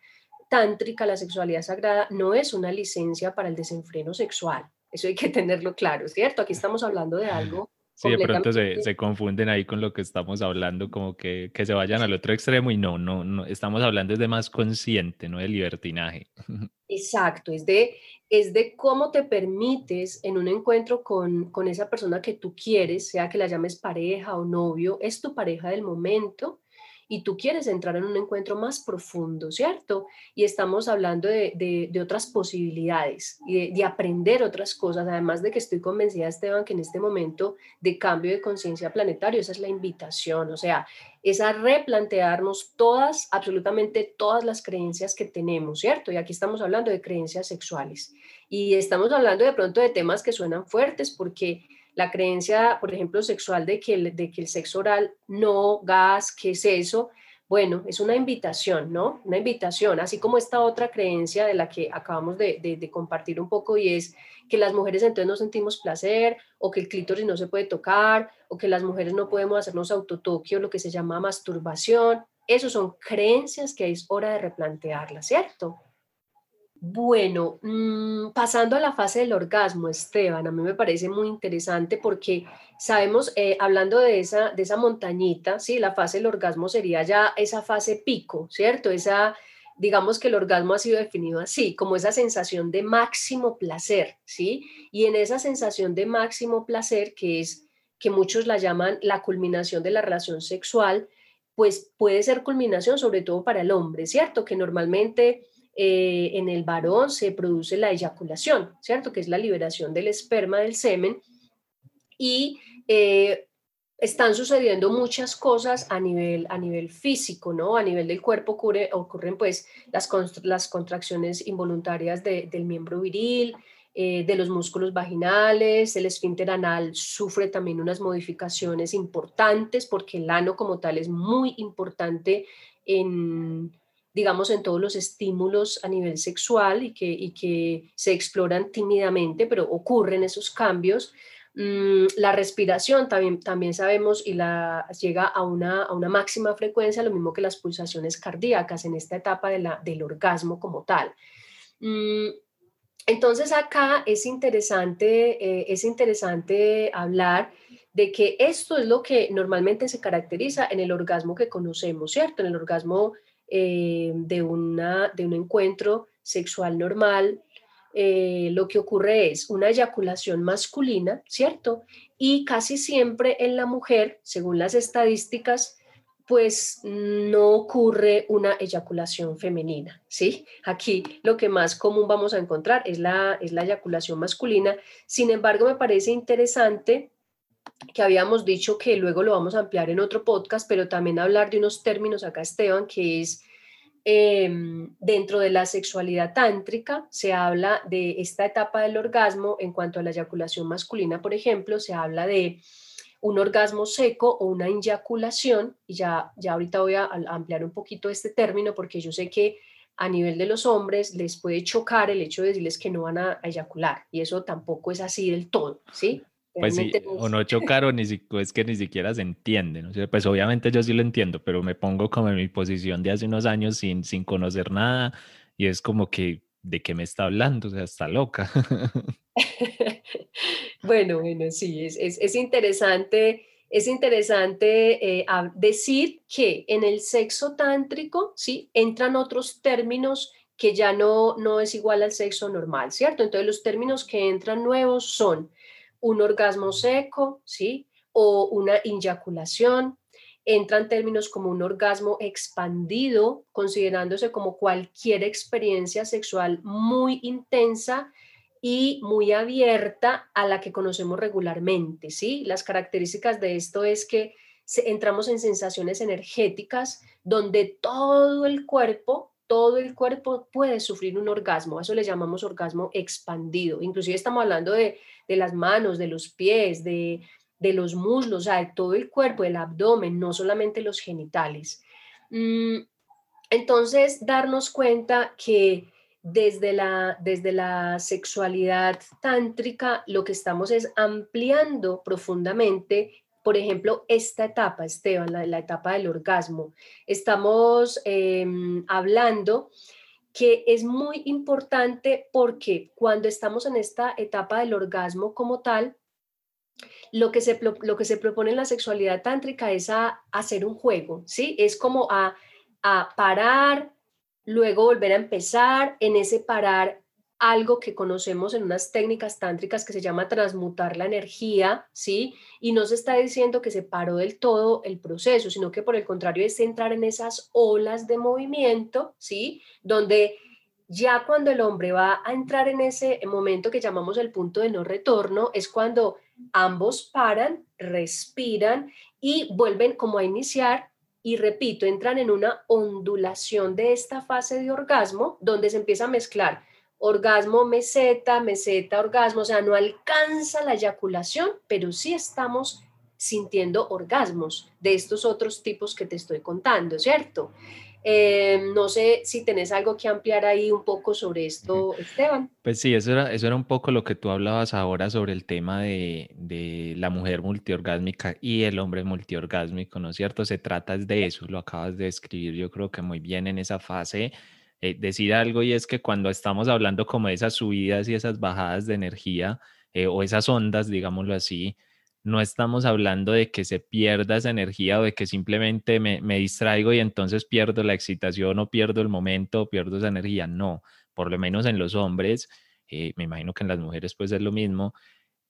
Speaker 2: tántrica, la sexualidad sagrada, no es una licencia para el desenfreno sexual. Eso hay que tenerlo claro, ¿cierto? Aquí estamos hablando de algo
Speaker 1: Sí, de pronto se, se, confunden ahí con lo que estamos hablando, como que, que, se vayan al otro extremo y no, no, no, estamos hablando de más consciente, no de libertinaje.
Speaker 2: Exacto, es de, es de cómo te permites en un encuentro con, con esa persona que tú quieres, sea que la llames pareja o novio, es tu pareja del momento y tú quieres entrar en un encuentro más profundo, ¿cierto? Y estamos hablando de, otras posibilidades y de, aprender otras cosas, además de que estoy convencida, Esteban, que en este momento de cambio de conciencia planetario, esa es la invitación, o sea, es a replantearnos todas, absolutamente todas las creencias que tenemos, ¿cierto? Y aquí estamos hablando de creencias sexuales y estamos hablando de pronto de temas que suenan fuertes porque la creencia, por ejemplo, sexual de que el, de que el sexo oral no, gas, ¿qué es eso? Bueno, es una invitación, ¿no? Una invitación, así como esta otra creencia de la que acabamos de, compartir un poco y es que las mujeres entonces no sentimos placer o que el clítoris no se puede tocar o que las mujeres no podemos hacernos autotoque o lo que se llama masturbación. Esas son creencias que es hora de replantearlas, ¿cierto? Bueno, mm, pasando a la fase del orgasmo, Esteban, a mí me parece muy interesante porque sabemos, eh, hablando de esa, de esa montañita, sí, la fase del orgasmo sería ya esa fase pico, ¿cierto? Esa, digamos que el orgasmo ha sido definido así, como esa sensación de máximo placer, ¿sí? Y en esa sensación de máximo placer, que es que muchos la llaman la culminación de la relación sexual, pues puede ser culminación sobre todo para el hombre, ¿cierto? Que normalmente eh, en el varón se produce la eyaculación, ¿cierto? Que es la liberación del esperma del semen. Y eh, están sucediendo muchas cosas a nivel, a nivel físico, ¿no? A nivel del cuerpo ocurre, ocurren pues las, las contracciones involuntarias del miembro viril, eh, de los músculos vaginales, el esfínter anal sufre también unas modificaciones importantes porque el ano como tal es muy importante en digamos, en todos los estímulos a nivel sexual y que, que se exploran tímidamente, pero ocurren esos cambios. Mm, la respiración también, también sabemos y la, llega a una, a una máxima frecuencia, lo mismo que las pulsaciones cardíacas en esta etapa de la, del orgasmo como tal. Mm, entonces acá es interesante, eh, es interesante hablar de que esto es lo que normalmente se caracteriza en el orgasmo que conocemos, ¿cierto? En el orgasmo eh, de, una, de un encuentro sexual normal, eh, lo que ocurre es una eyaculación masculina, ¿cierto? Y casi siempre en la mujer, según las estadísticas, pues no ocurre una eyaculación femenina, ¿sí? Aquí lo que más común vamos a encontrar es la, es la eyaculación masculina. Sin embargo, me parece interesante que habíamos dicho que luego lo vamos a ampliar en otro podcast, pero también hablar de unos términos acá, Esteban, que es em, dentro de la sexualidad tántrica, se habla de esta etapa del orgasmo en cuanto a la eyaculación masculina, por ejemplo, se habla de un orgasmo seco o una eyaculación, y ya, ya ahorita voy a ampliar un poquito este término porque yo sé que a nivel de los hombres les puede chocar el hecho de decirles que no van a eyacular, y eso tampoco es así del todo, ¿sí?
Speaker 1: Pues sí, o no chocaron, ni es que ni siquiera se entienden. Pues obviamente yo sí lo entiendo, pero me pongo como en mi posición de hace unos años sin, sin conocer nada y es como que, ¿de qué me está hablando? O sea, está loca.
Speaker 2: bueno, bueno, sí, es, es, es interesante, es interesante eh, decir que en el sexo tántrico, sí, entran otros términos que ya no, no es igual al sexo normal, ¿cierto? Entonces los términos que entran nuevos son un orgasmo seco, ¿sí? O una inyaculación. Entran términos como un orgasmo expandido, considerándose como cualquier experiencia sexual muy intensa y muy abierta a la que conocemos regularmente, ¿sí? Las características de esto es que entramos en sensaciones energéticas donde todo el cuerpo todo el cuerpo puede sufrir un orgasmo, eso le llamamos orgasmo expandido. Inclusive estamos hablando de, las manos, de los pies, de, los muslos, o sea, de todo el cuerpo, el abdomen, no solamente los genitales. Mm, entonces, darnos cuenta que desde la, desde la sexualidad tántrica lo que estamos es ampliando profundamente por ejemplo, esta etapa, Esteban, la, etapa del orgasmo, estamos em, hablando que es muy importante porque cuando estamos en esta etapa del orgasmo como tal, lo que se, lo que se propone en la sexualidad tántrica es a, hacer un juego, ¿sí? Es como a, a parar, luego volver a empezar, en ese parar algo que conocemos en unas técnicas tántricas que se llama transmutar la energía, ¿sí? Y no se está diciendo que se paró del todo el proceso, sino que por el contrario es entrar en esas olas de movimiento, ¿sí? Donde ya cuando el hombre va a entrar en ese momento que llamamos el punto de no retorno, es cuando ambos paran, respiran y vuelven como a iniciar y repito, entran en una ondulación de esta fase de orgasmo donde se empieza a mezclar orgasmo, meseta, meseta, orgasmo, o sea, no alcanza la eyaculación, pero sí estamos sintiendo orgasmos de estos otros tipos que te estoy contando, ¿cierto? Eh, no sé si tenés algo que ampliar ahí un poco sobre esto, Esteban.
Speaker 1: Pues sí, eso era, eso era un poco lo que tú hablabas ahora sobre el tema de, de la mujer multiorgásmica y el hombre multiorgásmico, ¿no es cierto? Se trata de eso, lo acabas de escribir yo creo que muy bien en esa fase. Eh, decir algo y es que cuando estamos hablando como esas subidas y esas bajadas de energía eh, o esas ondas, digámoslo así, no estamos hablando de que se pierda esa energía o de que simplemente me, distraigo y entonces pierdo la excitación o pierdo el momento o pierdo esa energía. No, por lo menos en los hombres, eh, me imagino que en las mujeres pues es lo mismo,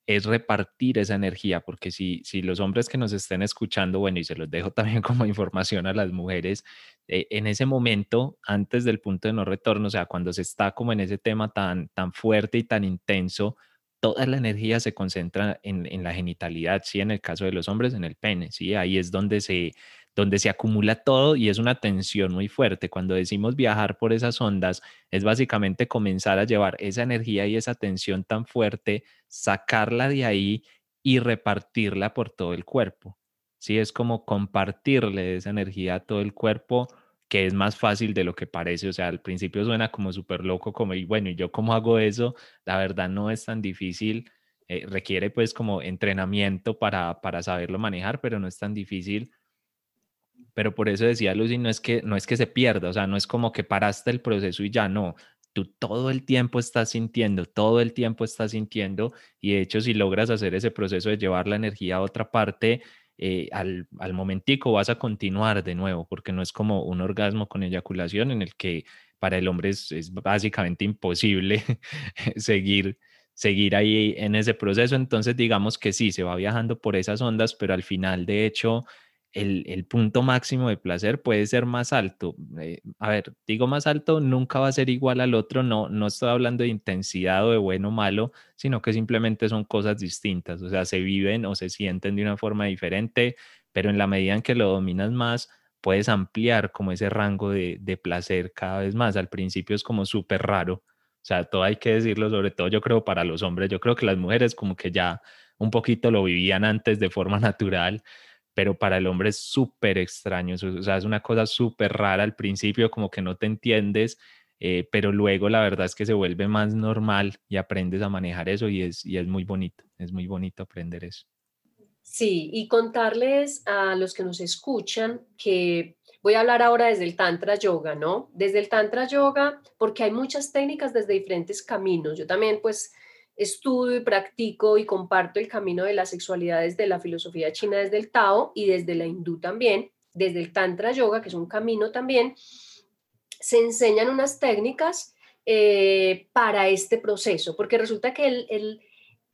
Speaker 1: es repartir esa energía, porque si, si los hombres que nos estén escuchando, bueno, y se los dejo también como información a las mujeres, eh, en ese momento, antes del punto de no retorno, o sea, cuando se está como en ese tema tan, tan fuerte y tan intenso, toda la energía se concentra en, la genitalidad, sí, en el caso de los hombres, en el pene, sí, ahí es donde se, donde se acumula todo y es una tensión muy fuerte. Cuando decimos viajar por esas ondas, es básicamente comenzar a llevar esa energía y esa tensión tan fuerte, sacarla de ahí y repartirla por todo el cuerpo. Sí, es como compartirle esa energía a todo el cuerpo que es más fácil de lo que parece. O sea, al principio suena como súper loco, como, y bueno, ¿y yo cómo hago eso? La verdad no es tan difícil. Eh, requiere pues como entrenamiento para, para saberlo manejar, pero no es tan difícil. Pero por eso decía Lucy, no es que no es que se pierda, o sea, no es como que paraste el proceso y ya no. Tú todo el tiempo estás sintiendo, todo el tiempo estás sintiendo y de hecho si logras hacer ese proceso de llevar la energía a otra parte, eh, al, momentico vas a continuar de nuevo, porque no es como un orgasmo con eyaculación en el que para el hombre es, básicamente imposible seguir, seguir ahí en ese proceso. Entonces digamos que sí, se va viajando por esas ondas, pero al final de hecho el, punto máximo de placer puede ser más alto. Eh, a ver, digo más alto, nunca va a ser igual al otro, no, no estoy hablando de intensidad o de bueno o malo, sino que simplemente son cosas distintas, o sea, se viven o se sienten de una forma diferente, pero en la medida en que lo dominas más, puedes ampliar como ese rango de, de placer cada vez más. Al principio es como súper raro, o sea, todo hay que decirlo, sobre todo yo creo para los hombres, yo creo que las mujeres como que ya un poquito lo vivían antes de forma natural, pero para el hombre es súper extraño, o sea, es una cosa súper rara al principio, como que no te entiendes, eh, pero luego la verdad es que se vuelve más normal y aprendes a manejar eso y es, y es muy bonito, es muy bonito aprender eso.
Speaker 2: Sí, y contarles a los que nos escuchan que voy a hablar ahora desde el Tantra Yoga, ¿no? Desde el Tantra Yoga, porque hay muchas técnicas desde diferentes caminos. Yo también, pues, estudio y practico y comparto el camino de las sexualidades de la filosofía china desde el Tao y desde la hindú también, desde el Tantra Yoga, que es un camino también, se enseñan unas técnicas eh, para este proceso, porque resulta que el,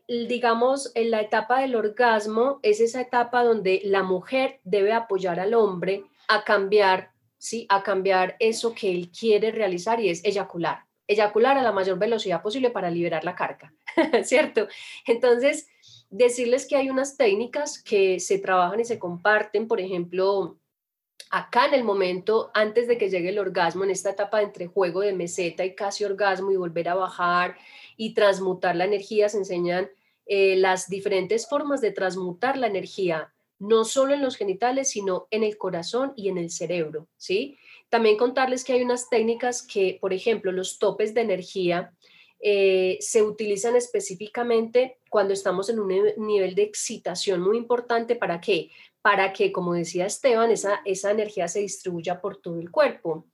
Speaker 2: digamos, en la etapa del orgasmo es esa etapa donde la mujer debe apoyar al hombre a cambiar, ¿sí? A cambiar eso que él quiere realizar y es eyacular eyacular a la mayor velocidad posible para liberar la carga, ¿cierto? Entonces, decirles que hay unas técnicas que se trabajan y se comparten, por ejemplo, acá en el momento antes de que llegue el orgasmo, en esta etapa entre juego de meseta y casi orgasmo y volver a bajar y transmutar la energía, se enseñan eh, las diferentes formas de transmutar la energía, no solo en los genitales, sino en el corazón y en el cerebro, ¿sí? También contarles que hay unas técnicas que, por ejemplo, los topes de energía eh, se utilizan específicamente cuando estamos en un nivel de excitación muy importante. ¿Para qué? Para que, como decía Esteban, esa, esa energía se distribuya por todo el cuerpo.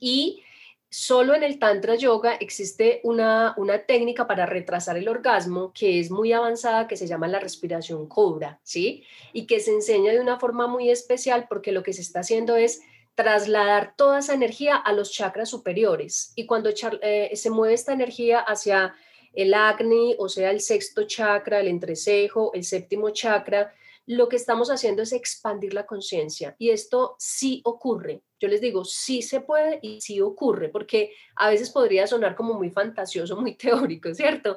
Speaker 2: Y solo en el Tantra Yoga existe una, una técnica para retrasar el orgasmo que es muy avanzada, que se llama la respiración cobra, ¿sí? Y que se enseña de una forma muy especial porque lo que se está haciendo es trasladar toda esa energía a los chakras superiores. Y cuando eh, se mueve esta energía hacia el Agni, o sea, el sexto chakra, el entrecejo, el séptimo chakra, lo que estamos haciendo es expandir la conciencia. Y esto sí ocurre. Yo les digo, sí se puede y sí ocurre, porque a veces podría sonar como muy fantasioso, muy teórico, ¿cierto?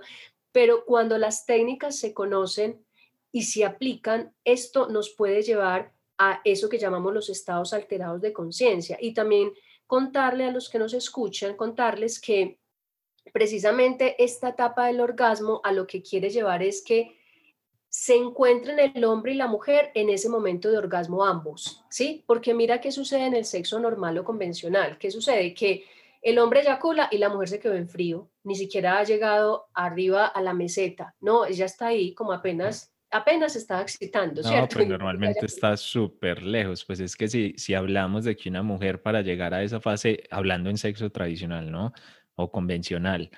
Speaker 2: Pero cuando las técnicas se conocen y se aplican, esto nos puede llevar a eso que llamamos los estados alterados de conciencia. Y también contarle a los que nos escuchan, contarles que precisamente esta etapa del orgasmo a lo que quiere llevar es que se encuentren el hombre y la mujer en ese momento de orgasmo ambos, ¿sí? Porque mira qué sucede en el sexo normal o convencional. ¿Qué sucede? Que el hombre eyacula y la mujer se quedó en frío, ni siquiera ha llegado arriba a la meseta, no, ella está ahí como apenas apenas estaba excitando,
Speaker 1: no, Pues normalmente está súper lejos. Pues es que si, si hablamos de que una mujer para llegar a esa fase, hablando en sexo tradicional, ¿no? O convencional,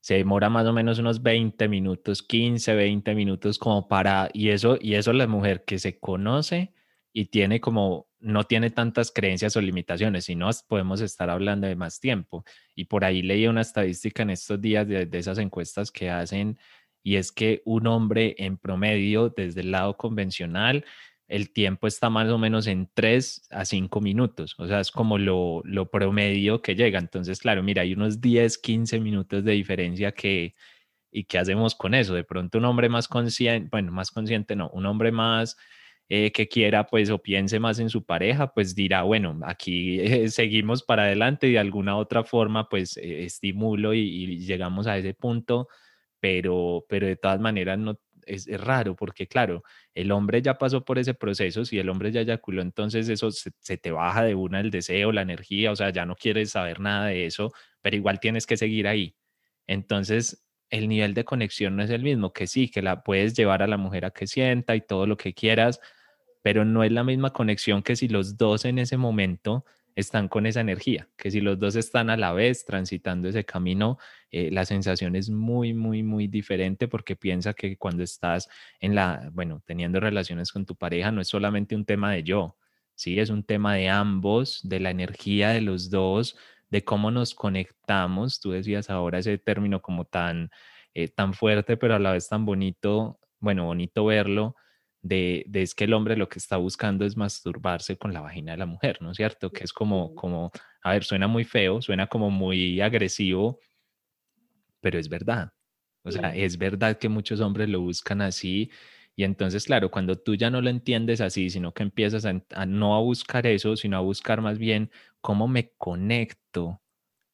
Speaker 1: se demora más o menos unos 20 minutos, 15, 20 minutos como para, y eso, y eso la mujer que se conoce y tiene como, no tiene tantas creencias o limitaciones, sino podemos estar hablando de más tiempo. Y por ahí leí una estadística en estos días de, de esas encuestas que hacen y es que un hombre en promedio desde el lado convencional, el tiempo está más o menos en 3 a 5 minutos, o sea, es como lo, lo promedio que llega. Entonces, claro, mira, hay unos 10, 15 minutos de diferencia que, ¿y qué hacemos con eso? De pronto un hombre más consciente, bueno, más consciente no, un hombre más eh, que quiera pues o piense más en su pareja, pues dirá, bueno, aquí seguimos para adelante y de alguna otra forma pues eh, estimulo y, llegamos a ese punto pero, pero de todas maneras no, es, raro porque claro, el hombre ya pasó por ese proceso, si el hombre ya eyaculó, entonces eso se, te baja de una el deseo, la energía, o sea, ya no quieres saber nada de eso, pero igual tienes que seguir ahí. Entonces, el nivel de conexión no es el mismo, que sí, que la puedes llevar a la mujer a que sienta y todo lo que quieras, pero no es la misma conexión que si los dos en ese momento están con esa energía, que si los dos están a la vez transitando ese camino, eh, la sensación es muy, muy, muy diferente porque piensa que cuando estás en la, bueno, teniendo relaciones con tu pareja no es solamente un tema de yo, sí, es un tema de ambos, de la energía de los dos, de cómo nos conectamos. Tú decías ahora ese término como tan, eh, tan fuerte, pero a la vez tan bonito, bueno, bonito verlo de, es que el hombre lo que está buscando es masturbarse con la vagina de la mujer, ¿no es cierto? Que es como, como, a ver, suena muy feo, suena como muy agresivo, pero es verdad. O sea, es verdad que muchos hombres lo buscan así. Y entonces, claro, cuando tú ya no lo entiendes así, sino que empiezas a, a no a buscar eso, sino a buscar más bien cómo me conecto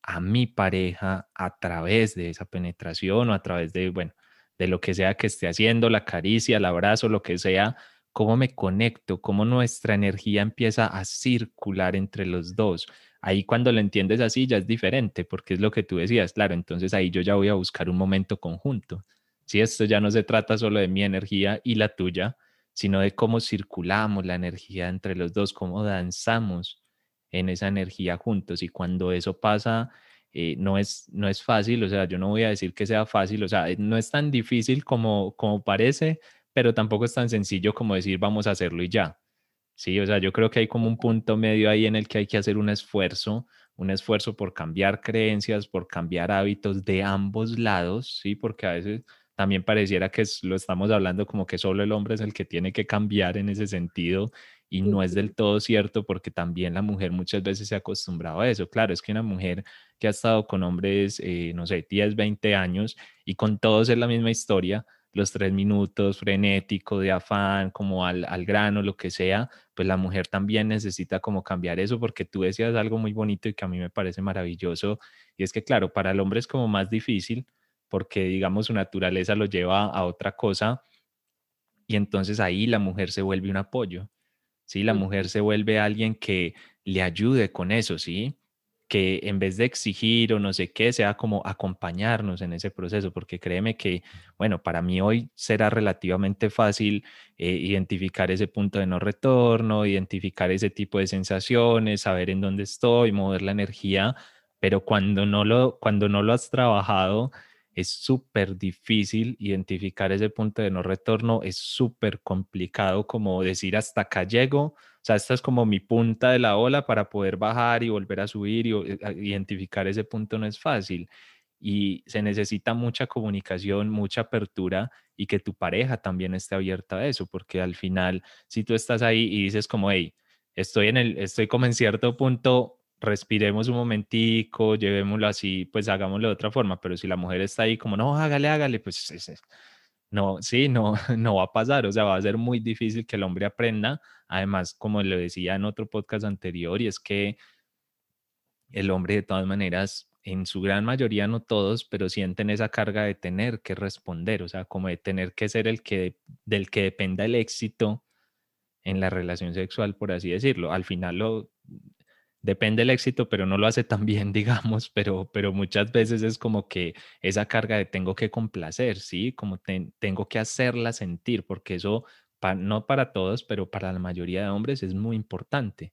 Speaker 1: a mi pareja a través de esa penetración o a través de, bueno, de lo que sea que esté haciendo, la caricia, el abrazo, lo que sea, cómo me conecto, cómo nuestra energía empieza a circular entre los dos. Ahí cuando lo entiendes así ya es diferente, porque es lo que tú decías, claro, entonces ahí yo ya voy a buscar un momento conjunto. Si esto ya no se trata solo de mi energía y la tuya, sino de cómo circulamos la energía entre los dos, cómo danzamos en esa energía juntos. Y cuando eso pasa, eh, no, es, no es fácil, o sea, yo no voy a decir que sea fácil, o sea, no es tan difícil como, como parece, pero tampoco es tan sencillo como decir vamos a hacerlo y ya. Sí, o sea, yo creo que hay como un punto medio ahí en el que hay que hacer un esfuerzo, un esfuerzo por cambiar creencias, por cambiar hábitos de ambos lados, sí, porque a veces también pareciera que lo estamos hablando como que solo el hombre es el que tiene que cambiar en ese sentido y no es del todo cierto porque también la mujer muchas veces se ha acostumbrado a eso. Claro, es que una mujer que ha estado con hombres, eh, no sé, 10, 20 años y con todos es la misma historia, los tres minutos, frenético, de afán, como al, al grano, lo que sea, pues la mujer también necesita como cambiar eso porque tú decías algo muy bonito y que a mí me parece maravilloso y es que claro, para el hombre es como más difícil porque digamos su naturaleza lo lleva a otra cosa y entonces ahí la mujer se vuelve un apoyo ¿sí? La mujer se vuelve alguien que le ayude con eso, ¿sí? Que en vez de exigir o no sé qué, sea como acompañarnos en ese proceso, porque créeme que, bueno, para mí hoy será relativamente fácil eh, identificar ese punto de no retorno, identificar ese tipo de sensaciones, saber en dónde estoy, mover la energía, pero cuando no lo, cuando no lo has trabajado, es súper difícil identificar ese punto de no retorno, es súper complicado como decir hasta acá llego, o sea, esta es como mi punta de la ola para poder bajar y volver a subir y eh, identificar ese punto no es fácil. Y se necesita mucha comunicación, mucha apertura y que tu pareja también esté abierta a eso, porque al final, si tú estás ahí y dices como, hey, estoy en el, estoy como en cierto punto, respiremos un momentico, llevémoslo así, pues hagámoslo de otra forma, pero si la mujer está ahí como, no, hágale, hágale, pues no, sí, no, no va a pasar, o sea, va a ser muy difícil que el hombre aprenda, además, como le decía en otro podcast anterior, y es que el hombre de todas maneras en su gran mayoría, no todos, pero sienten esa carga de tener que responder, o sea, como de tener que ser el que, del que dependa el éxito en la relación sexual, por así decirlo. Al final lo depende el éxito, pero no lo hace tan bien, digamos, pero, pero muchas veces es como que esa carga de tengo que complacer, ¿sí? Como tengo que hacerla sentir, porque eso, no para todos, pero para la mayoría de hombres es muy importante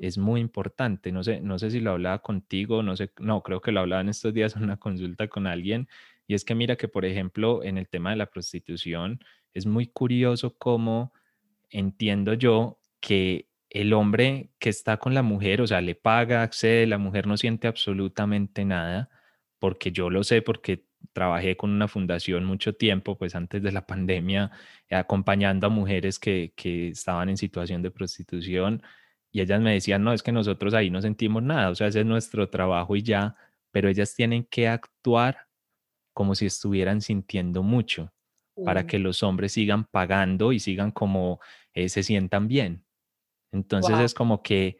Speaker 1: es muy importante. No sé, no sé si lo hablaba contigo, no sé, no, creo que lo hablaba en estos días en una consulta con alguien. Y es que mira que, por ejemplo, en el tema de la prostitución, es muy curioso cómo entiendo yo que el hombre que está con la mujer, o sea, le paga, accede, la mujer no siente absolutamente nada, porque yo lo sé, porque trabajé con una fundación mucho tiempo, pues antes de la pandemia, acompañando a mujeres que, que estaban en situación de prostitución y ellas me decían, no, es que nosotros ahí no sentimos nada, o sea, ese es nuestro trabajo y ya, pero ellas tienen que actuar como si estuvieran sintiendo mucho para que los hombres sigan pagando y sigan como eh, se sientan bien. Entonces es como que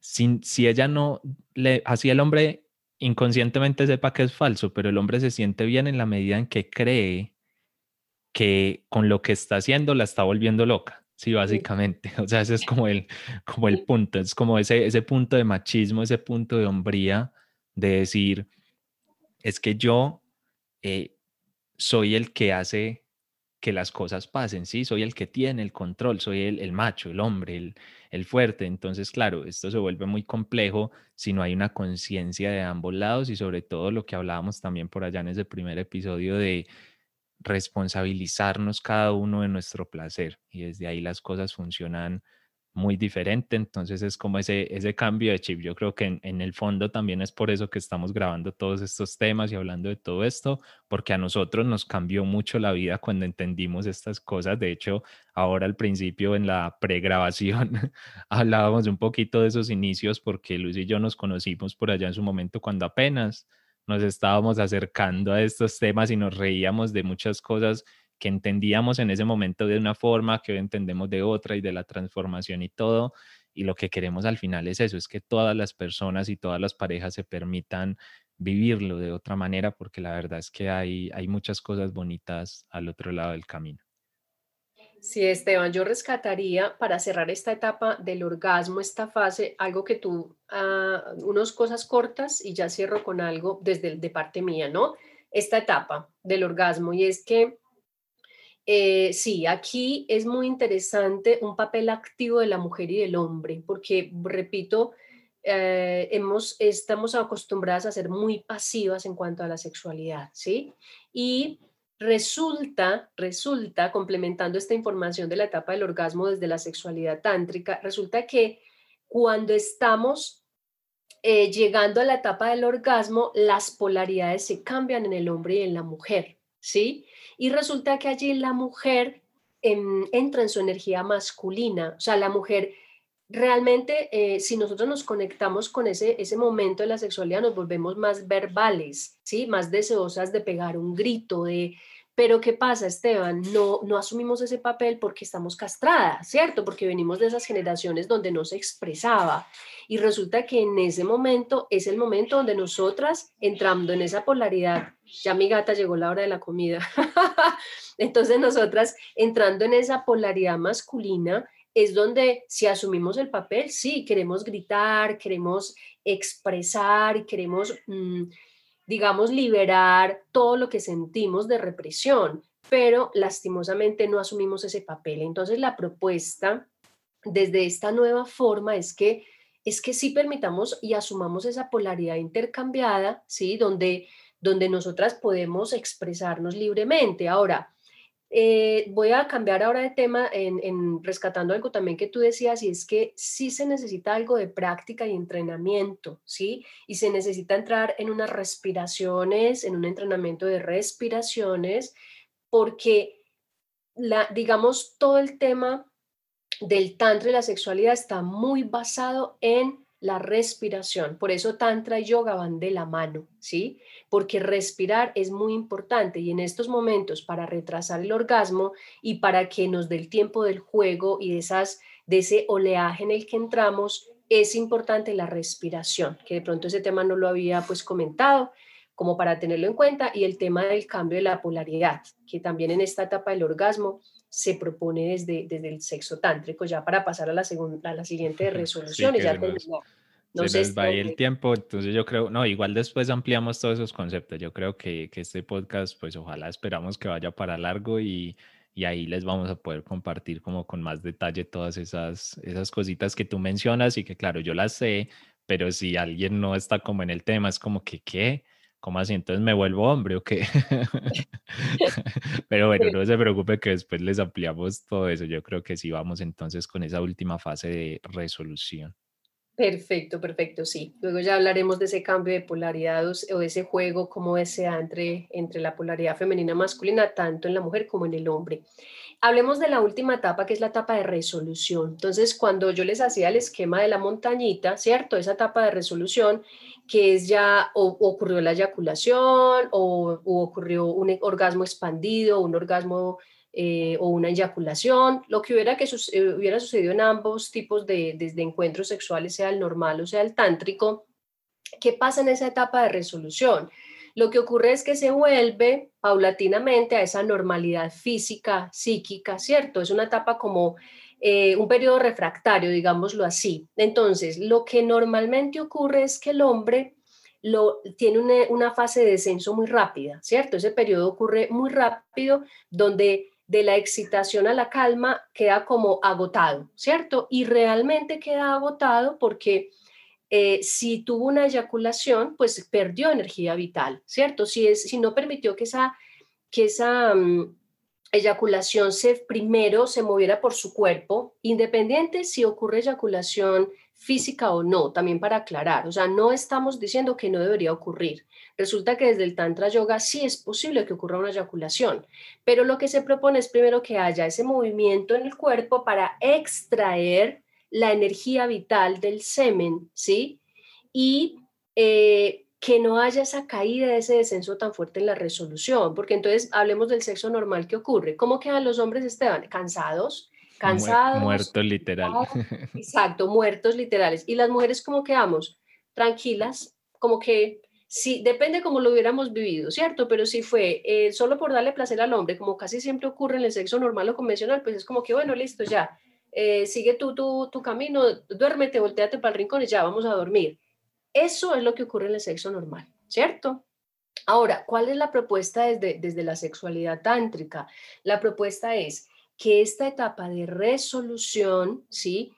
Speaker 1: si, si ella no le, así el hombre inconscientemente sepa que es falso, pero el hombre se siente bien en la medida en que cree que con lo que está haciendo la está volviendo loca. Sí, básicamente. O sea, ese es como el, como el punto. Es como ese, ese punto de machismo, ese punto de hombría, de decir, es que yo eh, soy el que hace que las cosas pasen, ¿sí? Soy el que tiene el control, soy el, el macho, el hombre, el, el, fuerte. Entonces, claro, esto se vuelve muy complejo si no hay una conciencia de ambos lados y sobre todo lo que hablábamos también por allá en ese primer episodio de responsabilizarnos cada uno de nuestro placer y desde ahí las cosas funcionan muy diferente, entonces es como ese, ese cambio de chip. Yo creo que en, el fondo también es por eso que estamos grabando todos estos temas y hablando de todo esto, porque a nosotros nos cambió mucho la vida cuando entendimos estas cosas. De hecho, ahora al principio en la pregrabación hablábamos un poquito de esos inicios porque Luis y yo nos conocimos por allá en su momento cuando apenas nos estábamos acercando a estos temas y nos reíamos de muchas cosas que entendíamos en ese momento de una forma, que hoy entendemos de otra y de la transformación y todo. Y lo que queremos al final es eso, es que todas las personas y todas las parejas se permitan vivirlo de otra manera, porque la verdad es que hay, hay muchas cosas bonitas al otro lado del camino.
Speaker 2: Sí, Esteban, yo rescataría para cerrar esta etapa del orgasmo, esta fase, algo que tú, uh, unas cosas cortas y ya cierro con algo desde de parte mía, ¿no? Esta etapa del orgasmo y es que eh, sí, aquí es muy interesante un papel activo de la mujer y del hombre, porque, repito, eh, hemos, estamos acostumbradas a ser muy pasivas en cuanto a la sexualidad, ¿sí? Y Resulta, resulta, complementando esta información de la etapa del orgasmo desde la sexualidad tántrica, resulta que cuando estamos eh, llegando a la etapa del orgasmo, las polaridades se cambian en el hombre y en la mujer, ¿sí? Y resulta que allí la mujer entra en su energía masculina, o sea, la mujer realmente, eh, si nosotros nos conectamos con ese, ese momento de la sexualidad, nos volvemos más verbales, ¿sí? Más deseosas de pegar un grito, de... Pero ¿qué pasa, Esteban? No, no asumimos ese papel porque estamos castradas, ¿cierto? Porque venimos de esas generaciones donde no se expresaba. Y resulta que en ese momento es el momento donde nosotras, entrando en esa polaridad, ya mi gata llegó la hora de la comida, entonces nosotras, entrando en esa polaridad masculina, es donde si asumimos el papel, sí, queremos gritar, queremos expresar, queremos, mm, digamos, liberar todo lo que sentimos de represión, pero lastimosamente no asumimos ese papel. Entonces la propuesta desde esta nueva forma es que es que sí permitamos y asumamos esa polaridad intercambiada, ¿sí? Donde donde nosotras podemos expresarnos libremente. Ahora, eh, voy a cambiar ahora de tema en, rescatando algo también que tú decías, y es que sí se necesita algo de práctica y entrenamiento, ¿sí? Y se necesita entrar en unas respiraciones, en un entrenamiento de respiraciones, porque, la, digamos, todo el tema del tantra y la sexualidad está muy basado en la respiración. Por eso tantra y yoga van de la mano, ¿sí? Porque respirar es muy importante y en estos momentos para retrasar el orgasmo y para que nos dé el tiempo del juego y de esas de ese oleaje en el que entramos, es importante la respiración, que de pronto ese tema no lo había pues comentado, como para tenerlo en cuenta, y el tema del cambio de la polaridad, que también en esta etapa del orgasmo se propone desde, desde el sexo tántrico, ya para pasar a la, segunda, a la siguiente resolución y ya
Speaker 1: No se nos va ahí el tiempo, entonces yo creo, no, igual después ampliamos todos esos conceptos. Yo creo que, que este podcast, pues ojalá esperamos que vaya para largo y, y, ahí les vamos a poder compartir como con más detalle todas esas, esas cositas que tú mencionas y que claro, yo las sé, pero si alguien no está como en el tema, es como que, ¿qué? ¿Cómo así? Entonces me vuelvo hombre o qué? Pero bueno, no se preocupe que después les ampliamos todo eso. Yo creo que sí vamos entonces con esa última fase de resolución.
Speaker 2: Perfecto, perfecto, sí. Luego ya hablaremos de ese cambio de polaridad o de ese juego, como ese entre, entre la polaridad femenina masculina, tanto en la mujer como en el hombre. Hablemos de la última etapa, que es la etapa de resolución. Entonces, cuando yo les hacía el esquema de la montañita, ¿cierto? Esa etapa de resolución, que es ya, o, ocurrió la eyaculación, o, ocurrió un orgasmo expandido, un orgasmo eh, o una eyaculación, lo que hubiera, que hubiera sucedido en ambos tipos de, desde encuentros sexuales, sea el normal o sea el tántrico, ¿qué pasa en esa etapa de resolución? Lo que ocurre es que se vuelve paulatinamente a esa normalidad física, psíquica, ¿cierto? Es una etapa como eh, un periodo refractario, digámoslo así. Entonces, lo que normalmente ocurre es que el hombre lo, tiene una, una fase de descenso muy rápida, ¿cierto? Ese periodo ocurre muy rápido donde de la excitación a la calma queda como agotado, ¿cierto? Y realmente queda agotado porque eh, si tuvo una eyaculación, pues perdió energía vital, ¿cierto? Si, es, si no permitió que esa, que esa mm, eyaculación se, primero se moviera por su cuerpo, independiente si ocurre eyaculación física o no, también para aclarar, o sea, no estamos diciendo que no debería ocurrir. Resulta que desde el Tantra Yoga sí es posible que ocurra una eyaculación, pero lo que se propone es primero que haya ese movimiento en el cuerpo para extraer la energía vital del semen, ¿sí? Y eh, que no haya esa caída, ese descenso tan fuerte en la resolución, porque entonces hablemos del sexo normal que ocurre. ¿Cómo quedan los hombres, Esteban? Cansados, cansados.
Speaker 1: Muertos literal.
Speaker 2: Exacto, muertos literales. Y las mujeres, ¿cómo quedamos? Tranquilas, como que sí, depende cómo lo hubiéramos vivido, ¿cierto? Pero si fue eh, solo por darle placer al hombre, como casi siempre ocurre en el sexo normal o convencional, pues es como que, bueno, listo, ya, eh, sigue tú tu, tu camino, duérmete, volteate para el rincón y ya vamos a dormir. Eso es lo que ocurre en el sexo normal, ¿cierto? Ahora, ¿cuál es la propuesta desde, desde la sexualidad tántrica? La propuesta es que esta etapa de resolución, ¿sí?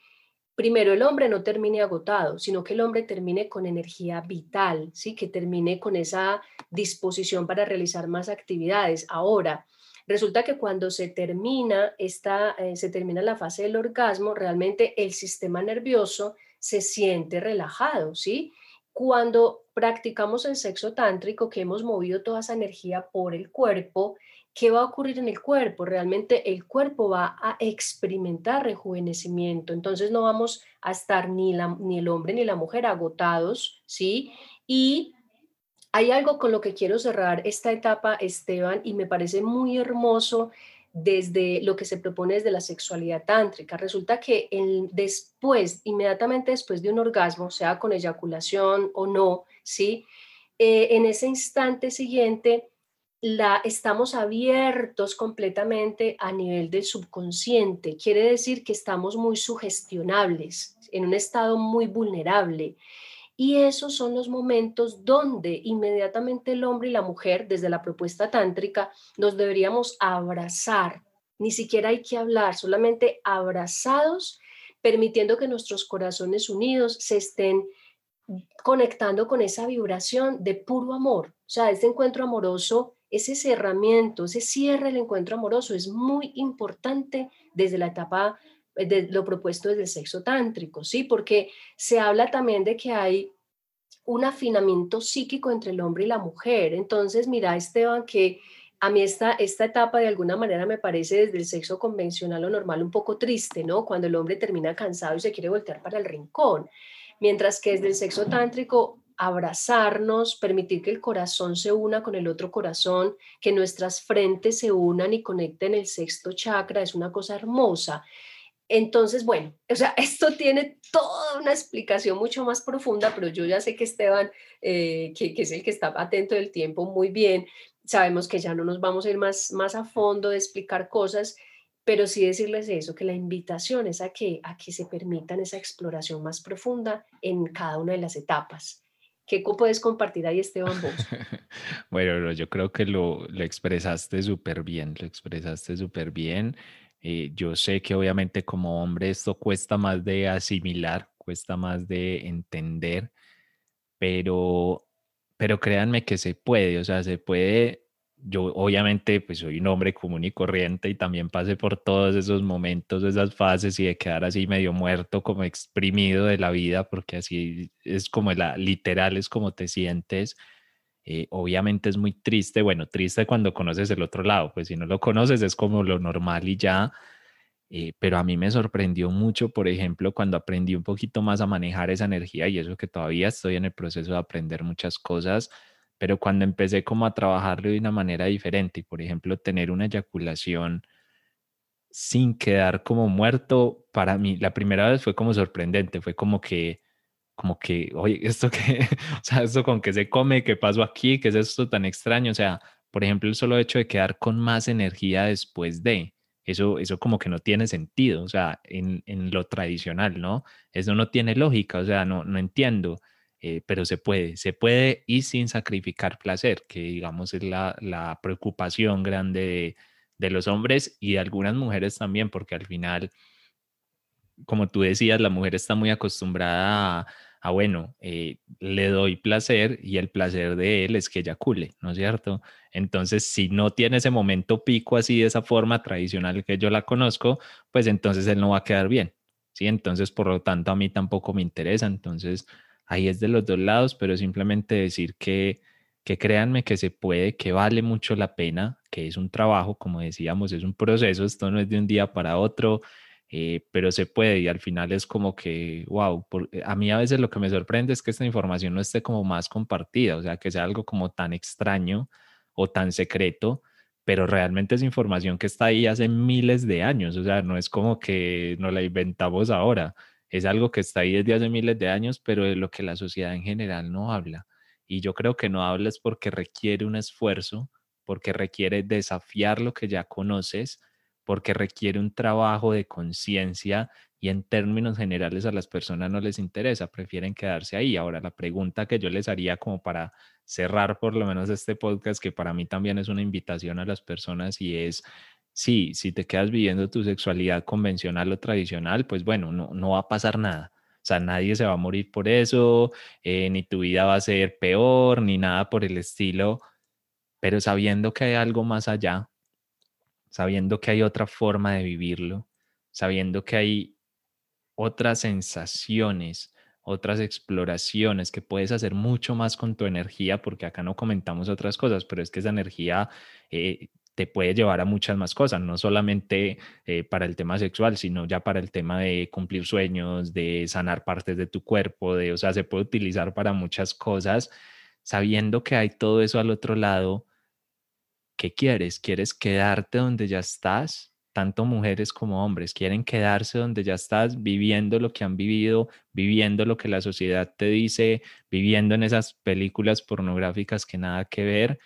Speaker 2: Primero, el hombre no termine agotado, sino que el hombre termine con energía vital, ¿sí? Que termine con esa disposición para realizar más actividades. Ahora, Resulta que cuando se termina, esta, eh, se termina la fase del orgasmo, realmente el sistema nervioso se siente relajado, ¿sí? Cuando practicamos el sexo tántrico, que hemos movido toda esa energía por el cuerpo, ¿qué va a ocurrir en el cuerpo? Realmente el cuerpo va a experimentar rejuvenecimiento, entonces no vamos a estar ni, la, ni el hombre ni la mujer agotados, ¿sí? Y hay algo con lo que quiero cerrar esta etapa, Esteban, y me parece muy hermoso desde lo que se propone desde la sexualidad tántrica. Resulta que el, después, inmediatamente después de un orgasmo, sea con eyaculación o no, ¿sí? Eh, en ese instante siguiente, la, estamos abiertos completamente a nivel del subconsciente. Quiere decir que estamos muy sugestionables, en un estado muy vulnerable. Y esos son los momentos donde inmediatamente el hombre y la mujer, desde la propuesta tántrica, nos deberíamos abrazar. Ni siquiera hay que hablar, solamente abrazados, permitiendo que nuestros corazones unidos se estén conectando con esa vibración de puro amor, O sea, este encuentro amoroso, ese cerramiento, ese cierre del encuentro amoroso es muy importante desde la etapa de lo propuesto desde el sexo tántrico, ¿sí? Porque se habla también de que hay un afinamiento psíquico entre el hombre y la mujer. Entonces, mira, Esteban, que a mí esta, esta etapa de alguna manera me parece desde el sexo convencional o normal un poco triste, ¿no? Cuando el hombre termina cansado y se quiere voltear para el rincón. Mientras que desde el sexo tántrico abrazarnos, permitir que el corazón se una con el otro corazón, que nuestras frentes se unan y conecten el sexto chakra, es una cosa hermosa. Entonces, bueno, o sea, esto tiene toda una explicación mucho más profunda, pero yo ya sé que Esteban, eh, que, que, es el que está atento del tiempo muy bien, sabemos que ya no nos vamos a ir más, más a fondo de explicar cosas, pero sí decirles eso, que la invitación es a que, a que se permitan esa exploración más profunda en cada una de las etapas. ¿Qué puedes compartir ahí, Esteban? Vos?
Speaker 1: bueno, yo creo que lo, lo expresaste súper bien, lo expresaste súper bien. Eh, yo sé que obviamente como hombre esto cuesta más de asimilar, cuesta más de entender, pero, pero créanme que se puede, o sea, se puede. Yo obviamente pues soy un hombre común y corriente y también pasé por todos esos momentos, esas fases y de quedar así medio muerto, como exprimido de la vida, porque así es como la literal, es como te sientes eh, obviamente es muy triste, bueno, triste cuando conoces el otro lado, pues si no lo conoces es como lo normal y ya, eh, pero a mí me sorprendió mucho, por ejemplo, cuando aprendí un poquito más a manejar esa energía y eso que todavía estoy en el proceso de aprender muchas cosas, pero cuando empecé como a trabajarlo de una manera diferente y, por ejemplo, tener una eyaculación sin quedar como muerto, para mí la primera vez fue como sorprendente, fue como que como que, oye, esto que, o sea, esto con qué se come, qué pasó aquí, qué es esto tan extraño, o sea, por ejemplo, el solo hecho de quedar con más energía después de, eso, eso como que no tiene sentido, o sea, en, en lo tradicional, ¿no? Eso no tiene lógica, o sea, no, no entiendo, eh, pero se puede, se puede y sin sacrificar placer, que digamos es la, la preocupación grande de, de los hombres y de algunas mujeres también, porque al final, como tú decías, la mujer está muy acostumbrada a ah, bueno, eh, le doy placer y el placer de él es que eyacule, ¿no es cierto? Entonces, si no tiene ese momento pico así de esa forma tradicional que yo la conozco, pues entonces él no va a quedar bien, ¿sí? Entonces, por lo tanto, a mí tampoco me interesa. Entonces, ahí es de los dos lados, pero simplemente decir que, que créanme que se puede, que vale mucho la pena, que es un trabajo, como decíamos, es un proceso, esto no es de un día para otro eh, pero se puede y al final es como que, wow, eh, a mí a veces lo que me sorprende es que esta información no esté como más compartida, o sea, que sea algo como tan extraño o tan secreto, pero realmente es información que está ahí hace miles de años, o sea, no es como que nos la inventamos ahora, es algo que está ahí desde hace miles de años, pero de lo que la sociedad en general no habla. Y yo creo que no habla es porque requiere un esfuerzo, porque requiere desafiar lo que ya conoces, porque requiere un trabajo de conciencia y en términos generales a las personas no les interesa, prefieren quedarse ahí. Ahora, la pregunta que yo les haría como para cerrar por lo menos este podcast, que para mí también es una invitación a las personas y es, sí, si te quedas viviendo tu sexualidad convencional o tradicional, pues bueno, no, no va a pasar nada. O sea, nadie se va a morir por eso, eh, ni tu vida va a ser peor, ni nada por el estilo, pero sabiendo que hay algo más allá, sabiendo que hay otra forma de vivirlo, sabiendo que hay otras sensaciones, otras exploraciones, que puedes hacer mucho más con tu energía, porque acá no comentamos otras cosas, pero es que esa energía eh, te puede llevar a muchas más cosas, no solamente eh, para el tema sexual, sino ya para el tema de cumplir sueños, de sanar partes de tu cuerpo, de, o sea, se puede utilizar para muchas cosas, sabiendo que hay todo eso al otro lado ¿qué quieres? ¿Quieres quedarte donde ya estás? Tanto mujeres como hombres quieren quedarse donde ya estás, viviendo lo que han vivido, viviendo lo que la sociedad te dice, viviendo en esas películas pornográficas que nada que ver,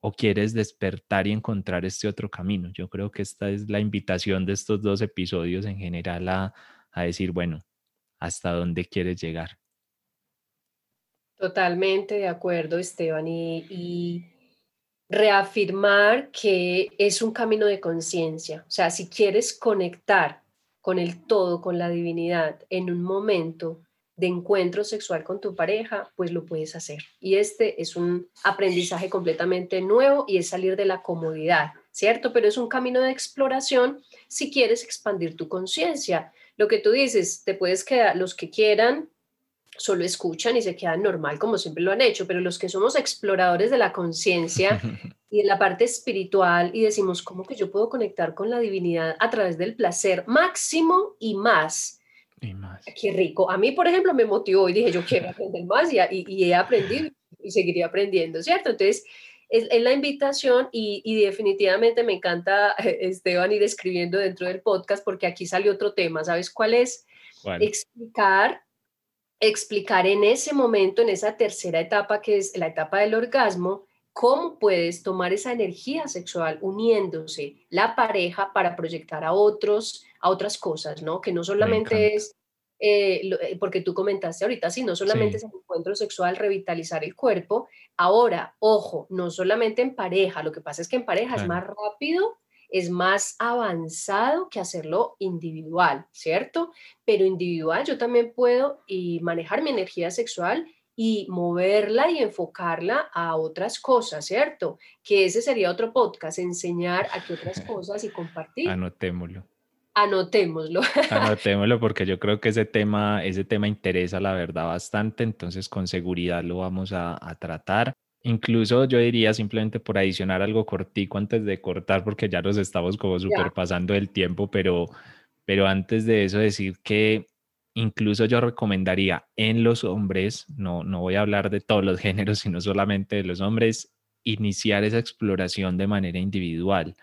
Speaker 1: o quieres despertar y encontrar este otro camino. Yo creo que esta es la invitación de estos dos episodios en general a, decir, bueno, ¿hasta dónde quieres llegar?
Speaker 2: Totalmente de acuerdo, Esteban. y reafirmar que es un camino de conciencia. O sea, si quieres conectar con el todo, con la divinidad, en un momento de encuentro sexual con tu pareja, pues lo puedes hacer. Y este es un aprendizaje completamente nuevo y es salir de la comodidad, ¿cierto? Pero es un camino de exploración si quieres expandir tu conciencia. Lo que tú dices, te puedes quedar, los que quieran, solo escuchan y se quedan normal como siempre lo han hecho, pero los que somos exploradores de la conciencia y de la parte espiritual y decimos, ¿cómo que yo puedo conectar con la divinidad a través del placer máximo y más? Y más. Qué rico. A mí, por ejemplo, me motivó y dije, yo quiero aprender más y, y, he aprendido y seguiré aprendiendo, ¿cierto? Entonces, es, la invitación y, y, definitivamente me encanta, Esteban, ir escribiendo dentro del podcast porque aquí sale otro tema. ¿Sabes cuál es? Explicar, explicar en ese momento, en esa tercera etapa que es la etapa del orgasmo, cómo puedes tomar esa energía sexual uniéndose la pareja para proyectar a otros, a otras cosas, ¿no? Que no solamente es, eh, eh, porque tú comentaste ahorita, sí, no solamente es el encuentro sexual, revitalizar el cuerpo. Ahora, ojo, no solamente en pareja, lo que pasa es que en pareja es más rápido, es más avanzado que hacerlo individual, ¿cierto? Pero individual yo también puedo y manejar mi energía sexual y moverla y enfocarla a otras cosas, ¿cierto? Que ese sería otro podcast, enseñar a qué otras cosas y compartir.
Speaker 1: Anotémoslo.
Speaker 2: Anotémoslo.
Speaker 1: Anotémoslo porque yo creo que ese tema, ese tema interesa la verdad bastante, entonces con seguridad lo vamos a, tratar. Incluso yo diría simplemente por adicionar algo cortico antes de cortar, porque ya nos estamos como súper pasando el tiempo, pero, pero antes de eso decir que incluso yo recomendaría en los hombres, no, no voy a hablar de todos los géneros, sino solamente de los hombres, iniciar esa exploración de manera individual.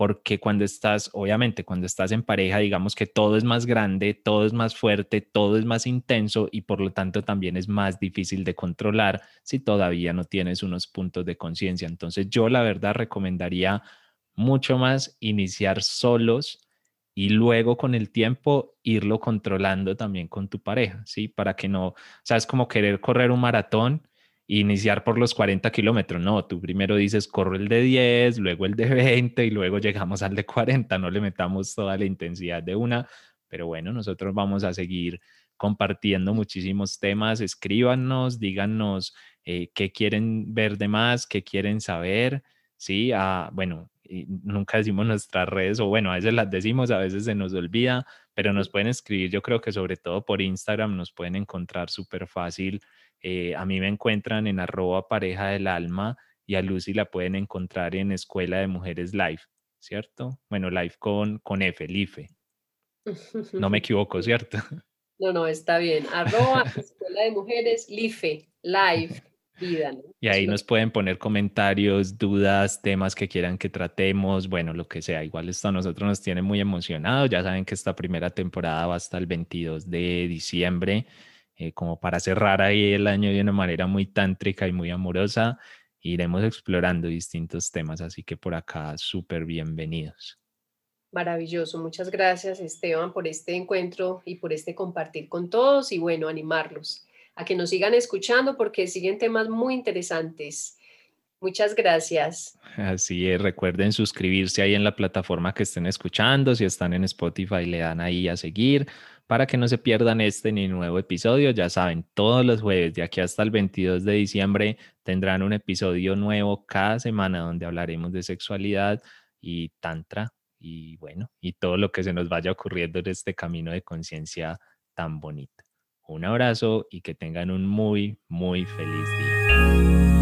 Speaker 1: Porque cuando estás, obviamente, cuando estás en pareja, digamos que todo es más grande, todo es más fuerte, todo es más intenso y por lo tanto también es más difícil de controlar si todavía no tienes unos puntos de conciencia. Entonces yo la verdad recomendaría mucho más iniciar solos y luego con el tiempo irlo controlando también con tu pareja, ¿sí? Para que no, o sea, es como querer correr un maratón iniciar por los 40 kilómetros, no, tú primero dices corro el de 10, luego el de 20 y luego llegamos al de 40, no le metamos toda la intensidad de una, pero bueno, nosotros vamos a seguir compartiendo muchísimos temas, escríbanos, díganos eh, qué quieren ver de más, qué quieren saber, ¿sí? Ah, bueno, nunca decimos nuestras redes, o bueno, a veces las decimos, a veces se nos olvida, pero nos pueden escribir, yo creo que sobre todo por Instagram nos pueden encontrar súper fácil. Eh, a mí me encuentran en arroba pareja del alma y a Lucy la pueden encontrar en Escuela de Mujeres Live, ¿cierto? Bueno, live con, con F, LIFE. No me equivoco, ¿cierto?
Speaker 2: No, no, está bien. Arroba Escuela de Mujeres LIFE, live.
Speaker 1: Y ahí nos pueden poner comentarios, dudas, temas que quieran que tratemos, bueno, lo que sea. Igual esto a nosotros nos tiene muy emocionados. Ya saben que esta primera temporada va hasta el 22 de diciembre, eh, como para cerrar ahí el año de una manera muy tántrica y muy amorosa. Iremos explorando distintos temas, así que por acá súper bienvenidos.
Speaker 2: Maravilloso, muchas gracias Esteban por este encuentro y por este compartir con todos y bueno, animarlos a que nos sigan escuchando porque siguen temas muy interesantes. Muchas gracias.
Speaker 1: Así es, recuerden suscribirse ahí en la plataforma que estén escuchando. Si están en Spotify, le dan ahí a seguir para que no se pierdan este ni nuevo episodio. Ya saben, todos los jueves de aquí hasta el 22 de diciembre tendrán un episodio nuevo cada semana donde hablaremos de sexualidad y tantra y bueno, y todo lo que se nos vaya ocurriendo en este camino de conciencia tan bonito. Un abrazo y que tengan un muy, muy feliz día.